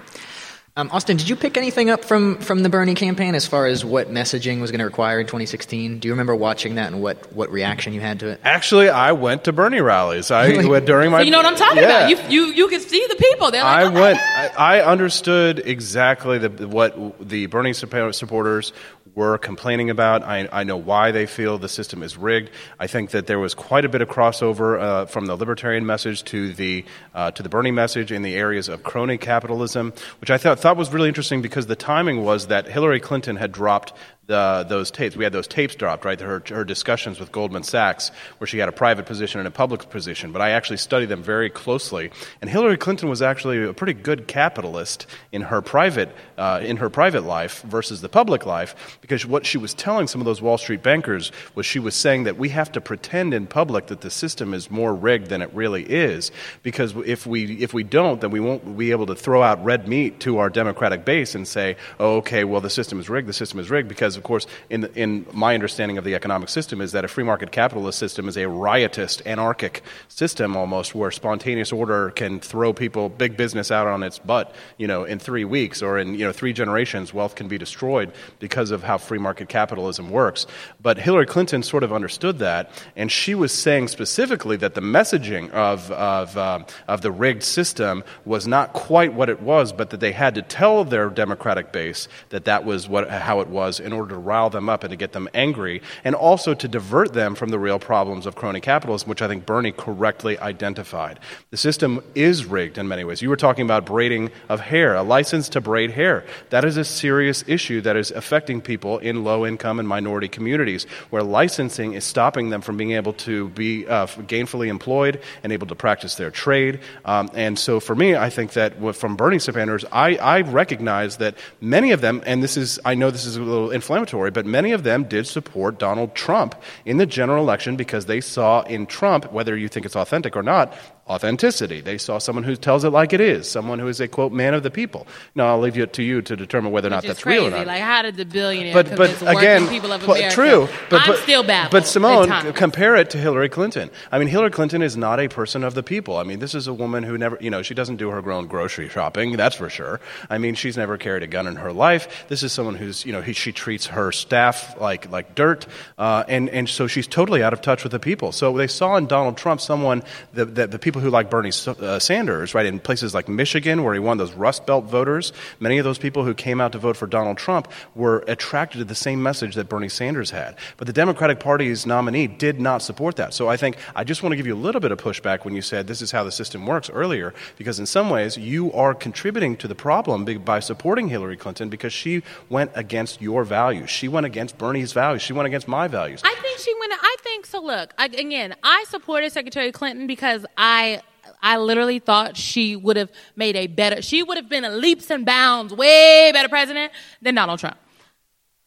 Um, Austin, did you pick anything up from, from the Bernie campaign as far as what messaging was going to require in 2016? Do you remember watching that and what, what reaction you had to it? Actually, I went to Bernie rallies. I went during my. So you know what I'm talking yeah. about. You, you, you can see the people. They're like, I oh went. I, I understood exactly the, what the Bernie supporters were complaining about. I, I know why they feel the system is rigged. I think that there was quite a bit of crossover uh, from the libertarian message to the uh, to the Bernie message in the areas of crony capitalism, which I thought thought was really interesting because the timing was that Hillary Clinton had dropped those tapes. We had those tapes dropped, right? Her, her discussions with Goldman Sachs, where she had a private position and a public position. But I actually studied them very closely. And Hillary Clinton was actually a pretty good capitalist in her private, uh, in her private life versus the public life, because what she was telling some of those Wall Street bankers was she was saying that we have to pretend in public that the system is more rigged than it really is, because if we if we don't, then we won't be able to throw out red meat to our Democratic base and say, oh, okay, well the system is rigged, the system is rigged, because of course, in, the, in my understanding of the economic system, is that a free market capitalist system is a riotous, anarchic system almost, where spontaneous order can throw people, big business out on its butt, you know, in three weeks or in you know three generations, wealth can be destroyed because of how free market capitalism works. But Hillary Clinton sort of understood that, and she was saying specifically that the messaging of of, uh, of the rigged system was not quite what it was, but that they had to tell their Democratic base that that was what how it was in order to rile them up and to get them angry, and also to divert them from the real problems of crony capitalism, which I think Bernie correctly identified. The system is rigged in many ways. You were talking about braiding of hair, a license to braid hair. That is a serious issue that is affecting people in low income and minority communities, where licensing is stopping them from being able to be uh, gainfully employed and able to practice their trade. Um, and so for me, I think that from Bernie supporters, I, I recognize that many of them, and this is, I know this is a little inflammatory, but many of them did support Donald Trump in the general election because they saw in Trump, whether you think it's authentic or not, authenticity. They saw someone who tells it like it is, someone who is a quote man of the people. Now I'll leave it to you to determine whether or not that's crazy. real or not. Like, how did the billionaire but but again, people of America? true. But, I'm but, still baffled. But Symone, compare it to Hillary Clinton. I mean, Hillary Clinton is not a person of the people. I mean, this is a woman who never, you know, she doesn't do her own grocery shopping. That's for sure. I mean, she's never carried a gun in her life. This is someone who's, you know, he, she treats her staff like like dirt, uh, and and so she's totally out of touch with the people. So they saw in Donald Trump someone that, that the people people who like Bernie uh, Sanders, right, in places like Michigan, where he won those Rust Belt voters, many of those people who came out to vote for Donald Trump were attracted to the same message that Bernie Sanders had. But the Democratic Party's nominee did not support that. So I think I just want to give you a little bit of pushback when you said this is how the system works earlier, because in some ways you are contributing to the problem by supporting Hillary Clinton because she went against your values. She went against Bernie's values. She went against my values. I think she went. I think so. Look, I, again, I supported Secretary Clinton because I I literally thought she would have made a better, she would have been a leaps and bounds way better president than Donald Trump.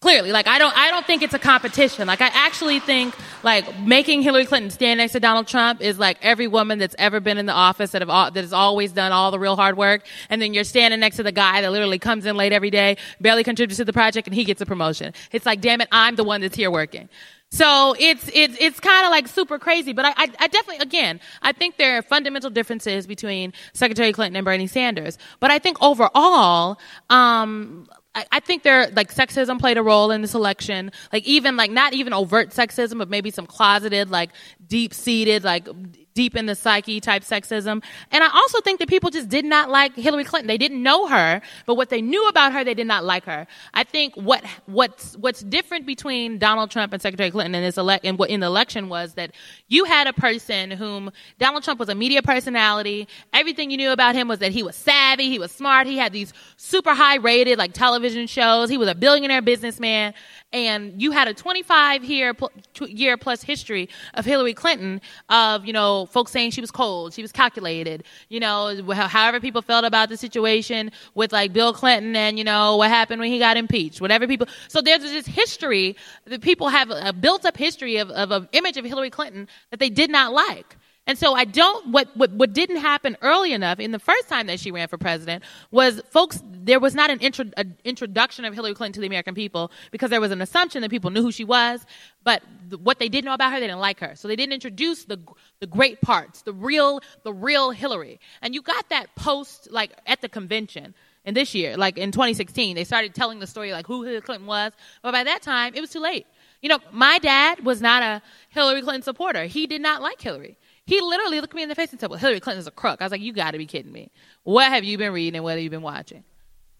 Clearly, like I don't, I don't think it's a competition. Like I actually think, like making Hillary Clinton stand next to Donald Trump is like every woman that's ever been in the office that have all, that has always done all the real hard work, and then you're standing next to the guy that literally comes in late every day, barely contributes to the project, and he gets a promotion. It's like, damn it, I'm the one that's here working. So it's it's it's kind of like super crazy, but I, I, I definitely again I think there are fundamental differences between Secretary Clinton and Bernie Sanders, but I think overall, um, I, think there like sexism played a role in this election, like even like not even overt sexism, but maybe some closeted, like deep seated, like deep in the psyche type sexism. And I also think that people just did not like Hillary Clinton. They didn't know her, but what they knew about her, they did not like her. I think what what's what's different between Donald Trump and Secretary Clinton in this ele- in, in the election was that you had a person whom Donald Trump was a media personality. Everything you knew about him was that he was savvy, he was smart, he had these super high rated like television shows. He was a billionaire businessman and you had a 25 year year plus history of Hillary Clinton of you know folks saying she was cold, she was calculated, you know however people felt about the situation with like Bill Clinton and you know what happened when he got impeached, whatever people. So there's this history that people have a built up history of, of an image of Hillary Clinton that they did not like. And so I don't, what, what, what didn't happen early enough in the first time that she ran for president was folks, there was not an intro, introduction of Hillary Clinton to the American people because there was an assumption that people knew who she was, but th- what they didn't know about her, they didn't like her. So they didn't introduce the, the great parts, the real, the real Hillary. And you got that post, like, at the convention. And this year, like in 2016, they started telling the story like who Hillary Clinton was. But by that time, it was too late. You know, my dad was not a Hillary Clinton supporter. He did not like Hillary. He literally looked me in the face and said, Well, Hillary Clinton's a crook. I was like, You got to be kidding me. What have you been reading and what have you been watching?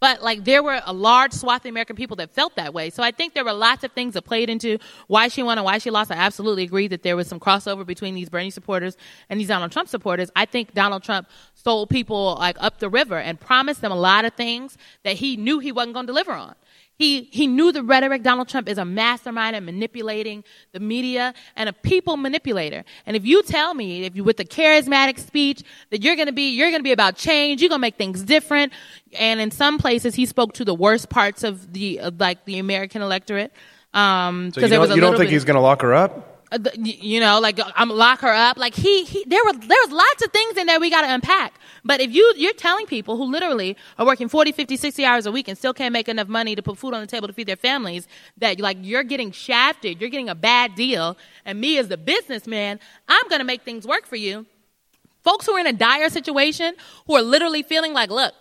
But like there were a large swath of American people that felt that way. So I think there were lots of things that played into why she won and why she lost. I absolutely agree that there was some crossover between these Bernie supporters and these Donald Trump supporters. I think Donald Trump sold people like up the river and promised them a lot of things that he knew he wasn't going to deliver on. He, he knew the rhetoric. Donald Trump is a mastermind at manipulating the media and a people manipulator. And if you tell me, if you with the charismatic speech, that you're gonna be, you're gonna be about change, you're gonna make things different. And in some places, he spoke to the worst parts of the, of like the American electorate. Um, so you don't, you don't think he's gonna lock her up? Uh, you know, like I'm lock her up. Like he, he, there were there was lots of things in there we got to unpack. But if you you're telling people who literally are working 40, 50, 60 hours a week and still can't make enough money to put food on the table to feed their families that like you're getting shafted, you're getting a bad deal, and me as the businessman, I'm going to make things work for you. Folks who are in a dire situation, who are literally feeling like, look,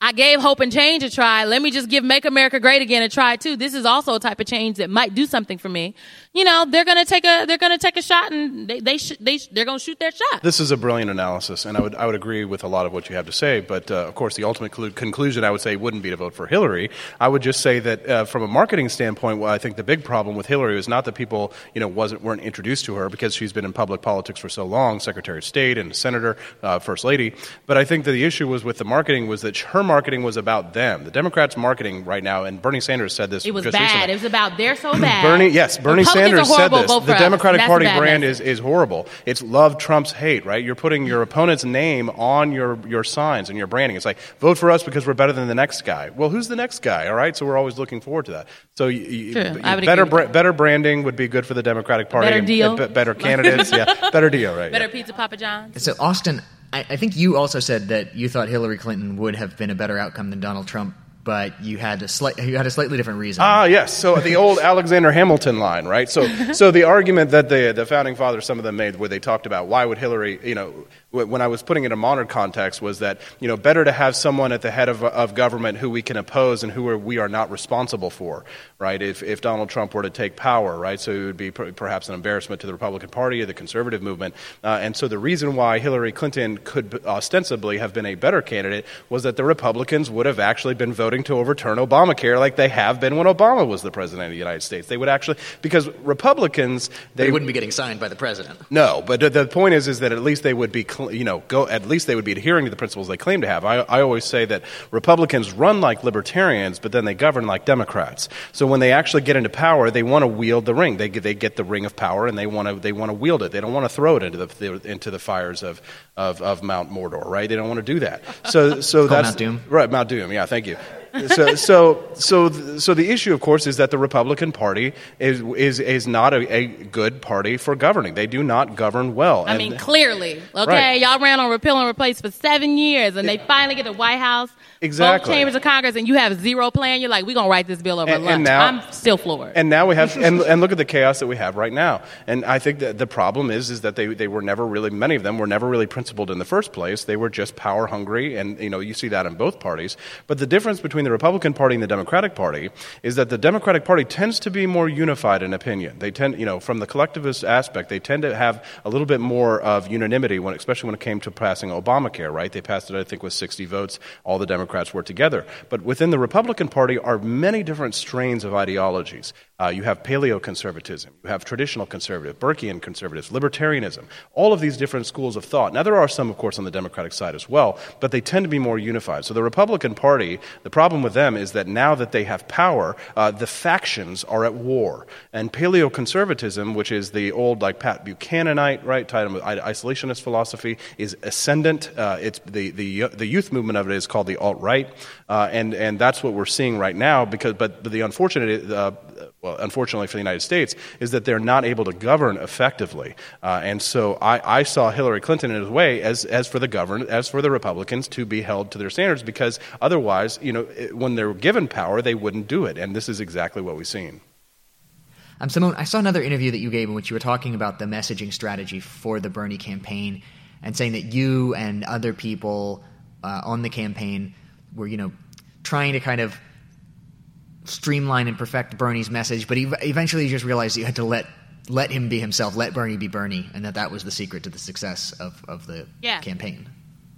I gave hope and change a try. Let me just give Make America Great Again a try too. This is also a type of change that might do something for me. You know, they're gonna take a they're gonna take a shot and they they sh- they sh- they're gonna shoot their shot. This is a brilliant analysis, and I would I would agree with a lot of what you have to say. But uh, of course, the ultimate cl- conclusion I would say wouldn't be to vote for Hillary. I would just say that uh, from a marketing standpoint, well, I think the big problem with Hillary is not that people you know wasn't weren't introduced to her because she's been in public politics for so long, Secretary of State and Senator, uh, First Lady. But I think that the issue was with the marketing was that her marketing was about them. The Democrats' marketing right now, and Bernie Sanders said this. It was bad. Recently. It was about they're so bad. Bernie, yes, Bernie Sanders said this. The Democratic Party brand is, is horrible. It's love Trump's hate, right? You're putting your opponent's name on your, your signs and your branding. It's like vote for us because we're better than the next guy. Well, who's the next guy? All right, so we're always looking forward to that. So you, you, better bra- better branding would be good for the Democratic Party. Better deal. And, better candidates. yeah, better deal. Right. Better yeah. pizza, Papa John's. So Austin, I, I think you also said that you thought Hillary Clinton would have been a better outcome than Donald Trump but you had a slight, you had a slightly different reason. Ah, yes. So the old Alexander Hamilton line, right? So, so the argument that the the founding fathers, some of them made, where they talked about why would Hillary, you know, when I was putting it in a modern context, was that you know better to have someone at the head of, of government who we can oppose and who are, we are not responsible for, right? If if Donald Trump were to take power, right? So it would be per- perhaps an embarrassment to the Republican Party or the conservative movement. Uh, and so the reason why Hillary Clinton could ostensibly have been a better candidate was that the Republicans would have actually been voting to overturn Obamacare like they have been when Obama was the president of the United States. They would actually because Republicans they wouldn't be getting signed by the president. no, but the- the point is, is that at least they would be, you know, go. At least they would be adhering to the principles they claim to have. I, I always say that Republicans run like libertarians, but then they govern like Democrats. So when they actually get into power, they want to wield the ring. They get, they get the ring of power, and they want to they want to wield it. They don't want to throw it into the, the into the fires of, of, of Mount Mordor, right? They don't want to do that. So so that's Mount Doom? Right, Mount Doom. Yeah, thank you. So, so, so, th- so the issue, of course, is that the Republican Party is is is not a, a good party for governing. They do not govern well. I And- mean, clearly. Okay, Right. y'all ran on repeal and replace for seven years, and they finally get the White House, Exactly. both chambers of Congress, and you have zero plan. You're like, we're gonna write this bill over And- lunch. and now- I'm still floored. And now we have, and, and look at the chaos that we have right now. And I think that the problem is, is that they, they were never really, many of them were never really principled in the first place. They were just power hungry, and you know you see that in both parties. But the difference between the Republican Party and the Democratic Party is that the Democratic Party tends to be more unified in opinion. They tend, you know, from the collectivist aspect, they tend to have a little bit more of unanimity when, especially when it came to passing Obamacare. Right? They passed it, I think, with 60 votes. All the Democrats were together. But within the Republican Party are many different strains of ideologies. Uh, you have paleoconservatism, you have traditional conservative, Burkean conservatives, libertarianism, all of these different schools of thought. Now, there are some, of course, on the Democratic side as well, but they tend to be more unified. So, the Republican Party, the problem with them is that now that they have power, uh, the factions are at war. And paleoconservatism, which is the old, like Pat Buchananite, right, tied with isolationist philosophy, is ascendant. Uh, it's the, the, the youth movement of it is called the alt right. Uh, and, and that's what we're seeing right now, because, but, but the unfortunate, uh, well, unfortunately for the United States, is that they're not able to govern effectively. Uh, and so I, I saw Hillary Clinton in a way as, as for the govern, as for the Republicans to be held to their standards, because otherwise, you know, when they're given power, they wouldn't do it. And this is exactly what we've seen. Um, Symone, I saw another interview that you gave in which you were talking about the messaging strategy for the Bernie campaign and saying that you and other people uh, on the campaign were, you know, trying to kind of streamline and perfect Bernie's message, but ev- eventually just realized you had to let let him be himself, let Bernie be Bernie, and that that was the secret to the success of, of the Yeah. campaign.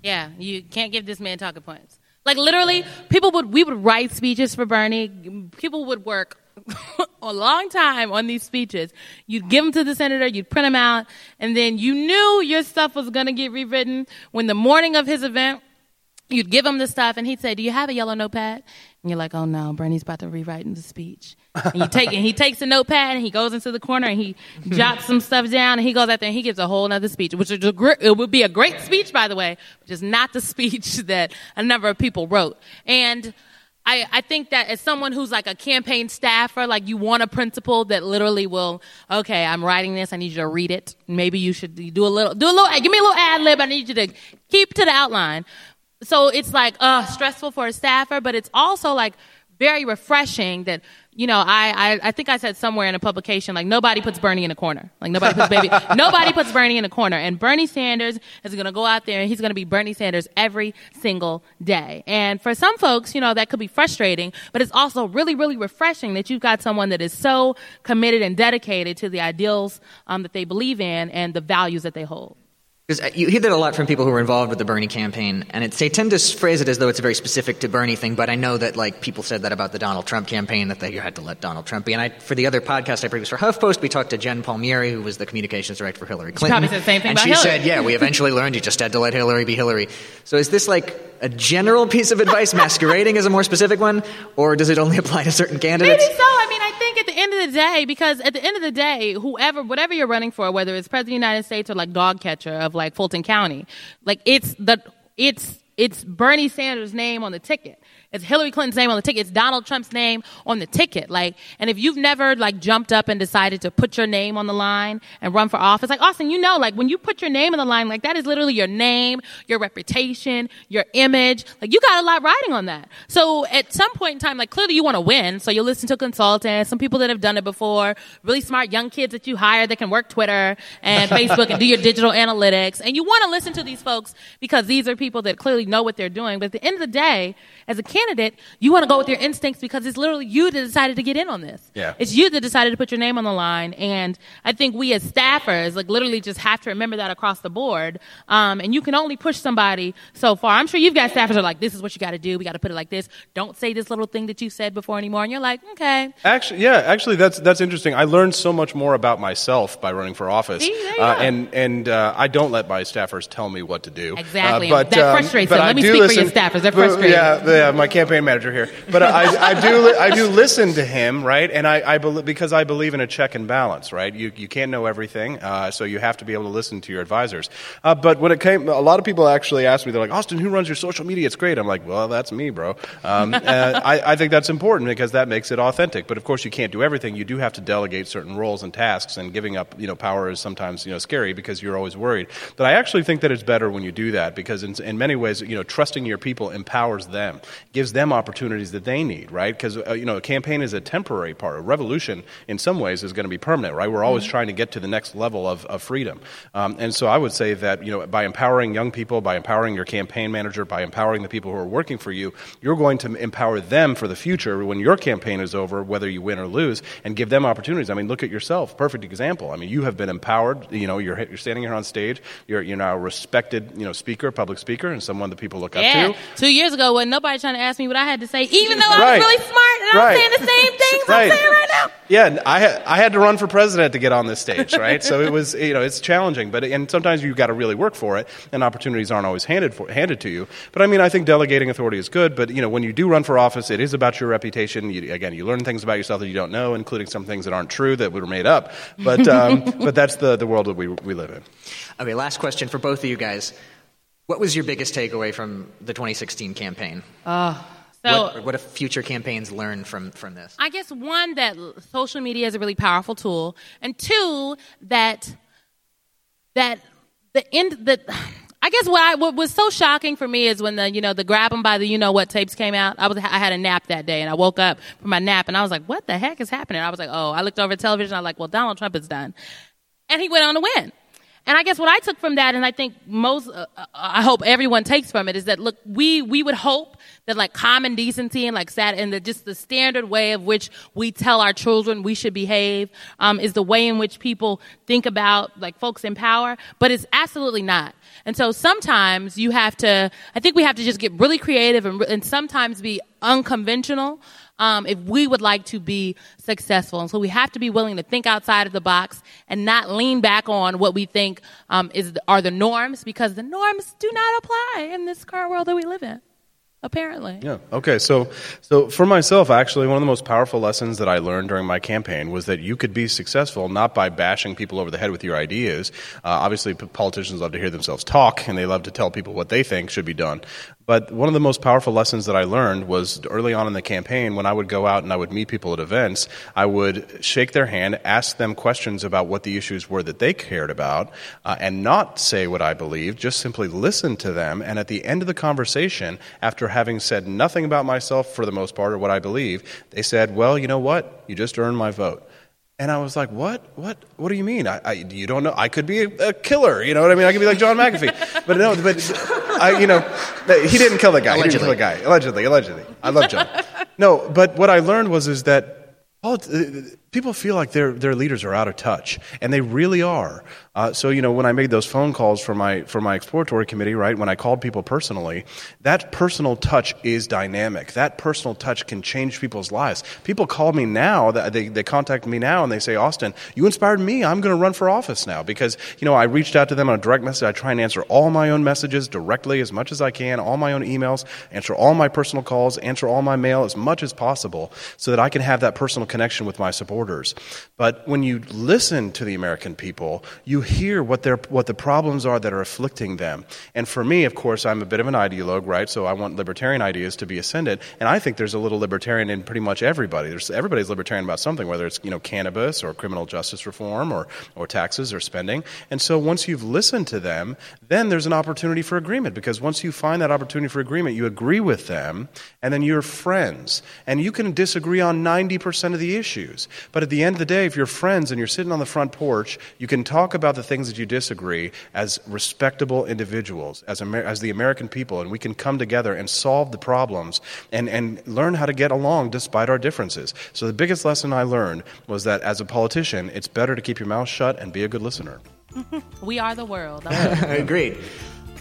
Yeah, you can't give this man talking points. Like literally, people would we would write speeches for Bernie. People would work a long time on these speeches. You'd give them to the senator, you'd print them out, and then you knew your stuff was going to get rewritten. When the morning of his event, you'd give him the stuff, and he'd say, "Do you have a yellow notepad?" And you're like, "Oh no, Bernie's about to rewrite the speech." And you take and he takes a notepad and he goes into the corner and he jots some stuff down and he goes out there and he gives a whole other speech, which is a great, it would be a great speech, by the way, which is not the speech that a number of people wrote. And I, I think that as someone who's like a campaign staffer, like you want a principal that literally will, okay, I'm writing this. I need you to read it. Maybe you should do a little, do a little, give me a little ad lib. I need you to keep to the outline. So it's like, uh, stressful for a staffer, but it's also like very refreshing that, you know, I, I, I think I said somewhere in a publication, like nobody puts Bernie in a corner. Like nobody puts baby, nobody puts Bernie in a corner. And Bernie Sanders is going to go out there and he's going to be Bernie Sanders every single day. And for some folks, you know, that could be frustrating, but it's also really, really refreshing that you've got someone that is so committed and dedicated to the ideals um, that they believe in and the values that they hold. Because uh, you hear that a lot from people who are involved with the Bernie campaign, and it's, they tend to phrase it as though it's a very specific to Bernie thing. But I know that like people said that about the Donald Trump campaign that they had to let Donald Trump be. And I, for the other podcast I produced for HuffPost, we talked to Jen Palmieri, who was the communications director for Hillary Clinton. probably said the same thing and she Hillary. said, "Yeah, we eventually learned you just had to let Hillary be Hillary." So is this like a general piece of advice masquerading as a more specific one, or does it only apply to certain candidates? Maybe so. I mean, I think at the end of the day, because at the end of the day, whoever, whatever you're running for, whether it's president of the United States or like dog catcher of like Fulton County, like it's the, it's, it's Bernie Sanders' name on the ticket. It's Hillary Clinton's name on the ticket. It's Donald Trump's name on the ticket. Like, and if you've never like jumped up and decided to put your name on the line and run for office, like Austin, you know, like when you put your name on the line, like that is literally your name, your reputation, your image. Like you got a lot riding on that. So at some point in time, like clearly you want to win. So you listen to consultants, some people that have done it before, really smart young kids that you hire that can work Twitter and Facebook and do your digital analytics. And you want to listen to these folks because these are people that clearly know what they're doing. But at the end of the day, as a candidate, you want to go with your instincts because it's literally you that decided to get in on this. Yeah. It's you that decided to put your name on the line. And I think we as staffers, like literally just have to remember that across the board. Um, and you can only push somebody so far. I'm sure you've got staffers that are like, this is what you got to do. We got to put it like this. Don't say this little thing that you said before anymore. And you're like, okay. Actually, yeah, actually, that's that's interesting. I learned so much more about myself by running for office, See, uh, and and uh, I don't let my staffers tell me what to do. Exactly. Uh, but That um, frustrates but them. Let me speak for your listen- staffers. They're frustrated. Yeah, yeah, my campaign manager here. But I, I do I do listen to him, right? And I, I believe because I believe in a check and balance, right? You you can't know everything, uh, so you have to be able to listen to your advisors. Uh, but when it came, a lot of people actually asked me, they're like, Austin, who runs your social media? It's great. I'm like, well, that's me, bro. Um, I, I think that's important because that makes it authentic. But of course, you can't do everything. You do have to delegate certain roles and tasks, and giving up, you know, power is sometimes you know scary because you're always worried. But I actually think that it's better when you do that because in, in many ways, you know, trusting your people empowers them, gives them opportunities that they need, right? Because uh, you know, a campaign is a temporary part. A revolution, in some ways, is going to be permanent, right? We're always trying to get to the next level of, of freedom, um, and so I would say that you know, by empowering young people, by empowering your campaign manager, by empowering the people who are working for you, you're going to empower them for the future when your campaign is over, whether you win or lose, and give them opportunities. I mean, look at yourself. Perfect example. I mean, you have been empowered. You know, you're you're standing here on stage. You're you're now a respected, you know, speaker, public speaker, and someone that people look up Yeah. to. Two years ago, when nobody trying to ask me what I had to say, even though I Right. was really smart and Right. I'm saying the same things I'm saying right now. Yeah, I had, I had to run for president to get on this stage, right? so it was, you know, it's challenging, but and sometimes you've got to really work for it, and opportunities aren't always handed for, handed to you. But I mean, I think delegating authority is good, but you know, when you do run for office, it is about your reputation. You, again, you learn things about yourself that you don't know, including some things that aren't true that were made up. But um, but that's the the world that we we live in. Okay, last question for both of you guys. What was your biggest takeaway from the 2016 campaign? Uh, so what, what have future campaigns learned from, from this? I guess one that social media is a really powerful tool, and two that that the end that I guess what I what was so shocking for me is when the you know the grab 'em by the you know what tapes came out. I was I had a nap that day and I woke up from my nap and I was like, what the heck is happening? I was like, oh, I looked over at television. I was like, well, Donald Trump is done, and he went on to win. And I guess what I took from that, and I think most, uh, uh, I hope everyone takes from it, is that look, we we would hope that like common decency and like sad and the, just the standard way of which we tell our children we should behave um, is the way in which people think about like folks in power, but it's absolutely not. And so sometimes you have to, I think we have to just get really creative and, and sometimes be unconventional um, if we would like to be successful. And so we have to be willing to think outside of the box and not lean back on what we think um, is are the norms because the norms do not apply in this current world that we live in. Apparently. Yeah. Okay. So, so for myself, actually, one of the most powerful lessons that I learned during my campaign was that you could be successful not by bashing people over the head with your ideas. Uh, obviously, p- politicians love to hear themselves talk, and they love to tell people what they think should be done. But one of the most powerful lessons that I learned was early on in the campaign when I would go out and I would meet people at events, I would shake their hand, ask them questions about what the issues were that they cared about, uh, and not say what I believed, just simply listen to them. And at the end of the conversation, after having said nothing about myself for the most part or what I believe, they said, Well, you know what? You just earned my vote. And I was like, what? What? What do you mean? I, I, you don't know? I could be a, a killer. You know what I mean? I could be like John McAfee. but no, but I, you know, he didn't kill the guy. He didn't kill the guy. Allegedly, allegedly. I love John. No, but what I learned was is that polit- uh, people feel like their their leaders are out of touch, and they really are. Uh, so you know, when I made those phone calls for my for my exploratory committee, right? When I called people personally, that personal touch is dynamic. That personal touch can change people's lives. People call me now. They they contact me now and they say, Austin, you inspired me. I'm going to run for office now because you know I reached out to them on a direct message. I try and answer all my own messages directly as much as I can, all my own emails, answer all my personal calls, answer all my mail as much as possible, so that I can have that personal connection with my supporters borders. But when you listen to the American people, you hear what, their, what the problems are that are afflicting them. And for me, of course, I'm a bit of an ideologue, right? So I want libertarian ideas to be ascendant. And I think there's a little libertarian in pretty much everybody. There's, everybody's libertarian about something, whether it's you know, cannabis or criminal justice reform or, or taxes or spending. And so once you've listened to them, then there's an opportunity for agreement because once you find that opportunity for agreement, you agree with them and then you're friends. And you can disagree on 90% of the issues. But at the end of the day, if you're friends and you're sitting on the front porch, you can talk about the things that you disagree as respectable individuals, as, Amer- as the American people, and we can come together and solve the problems and, and learn how to get along despite our differences. So the biggest lesson I learned was that as a politician, it's better to keep your mouth shut and be a good listener. We are the world. I Agreed.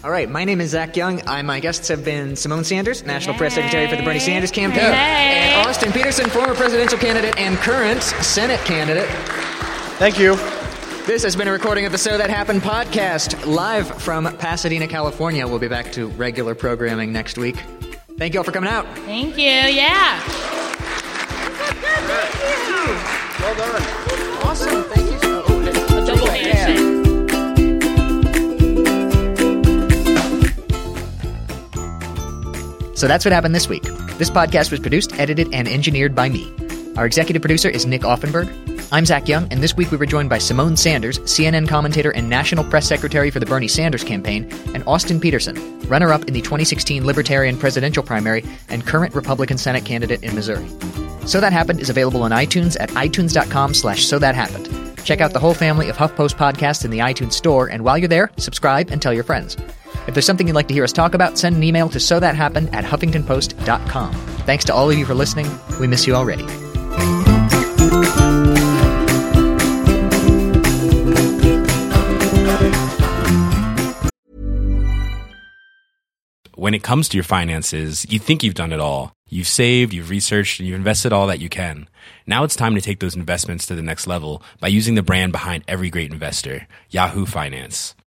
All right, my name is Zach Young. I, my guests have been Symone Sanders, National Press Secretary for the Bernie Sanders campaign, Hey. and Austin Petersen, former presidential candidate and current Senate candidate. Thank you. This has been a recording of the So That Happened podcast, live from Pasadena, California. We'll be back to regular programming next week. Thank you all for coming out. Thank you. Yeah. Well done. Awesome. Thank you. so A double handshake. So that's what happened this week. This podcast was produced, edited, and engineered by me. Our executive producer is Nick Offenberg. I'm Zach Young, and this week we were joined by Symone Sanders, CNN commentator and national press secretary for the Bernie Sanders campaign, and Austin Petersen, runner up in the 2016 Libertarian presidential primary and current Republican Senate candidate in Missouri. So That Happened is available on iTunes at itunes.com slash so that happened. Check out the whole family of HuffPost podcasts in the iTunes store, and while you're there, subscribe and tell your friends. If there's something you'd like to hear us talk about, send an email to so that happened at huffingtonpost.com. Thanks to all of you for listening. We miss you already. when it comes to your finances, you think you've done it all. You've saved, you've researched, and you've invested all that you can. Now it's time to take those investments to the next level by using the brand behind every great investor, Yahoo Finance.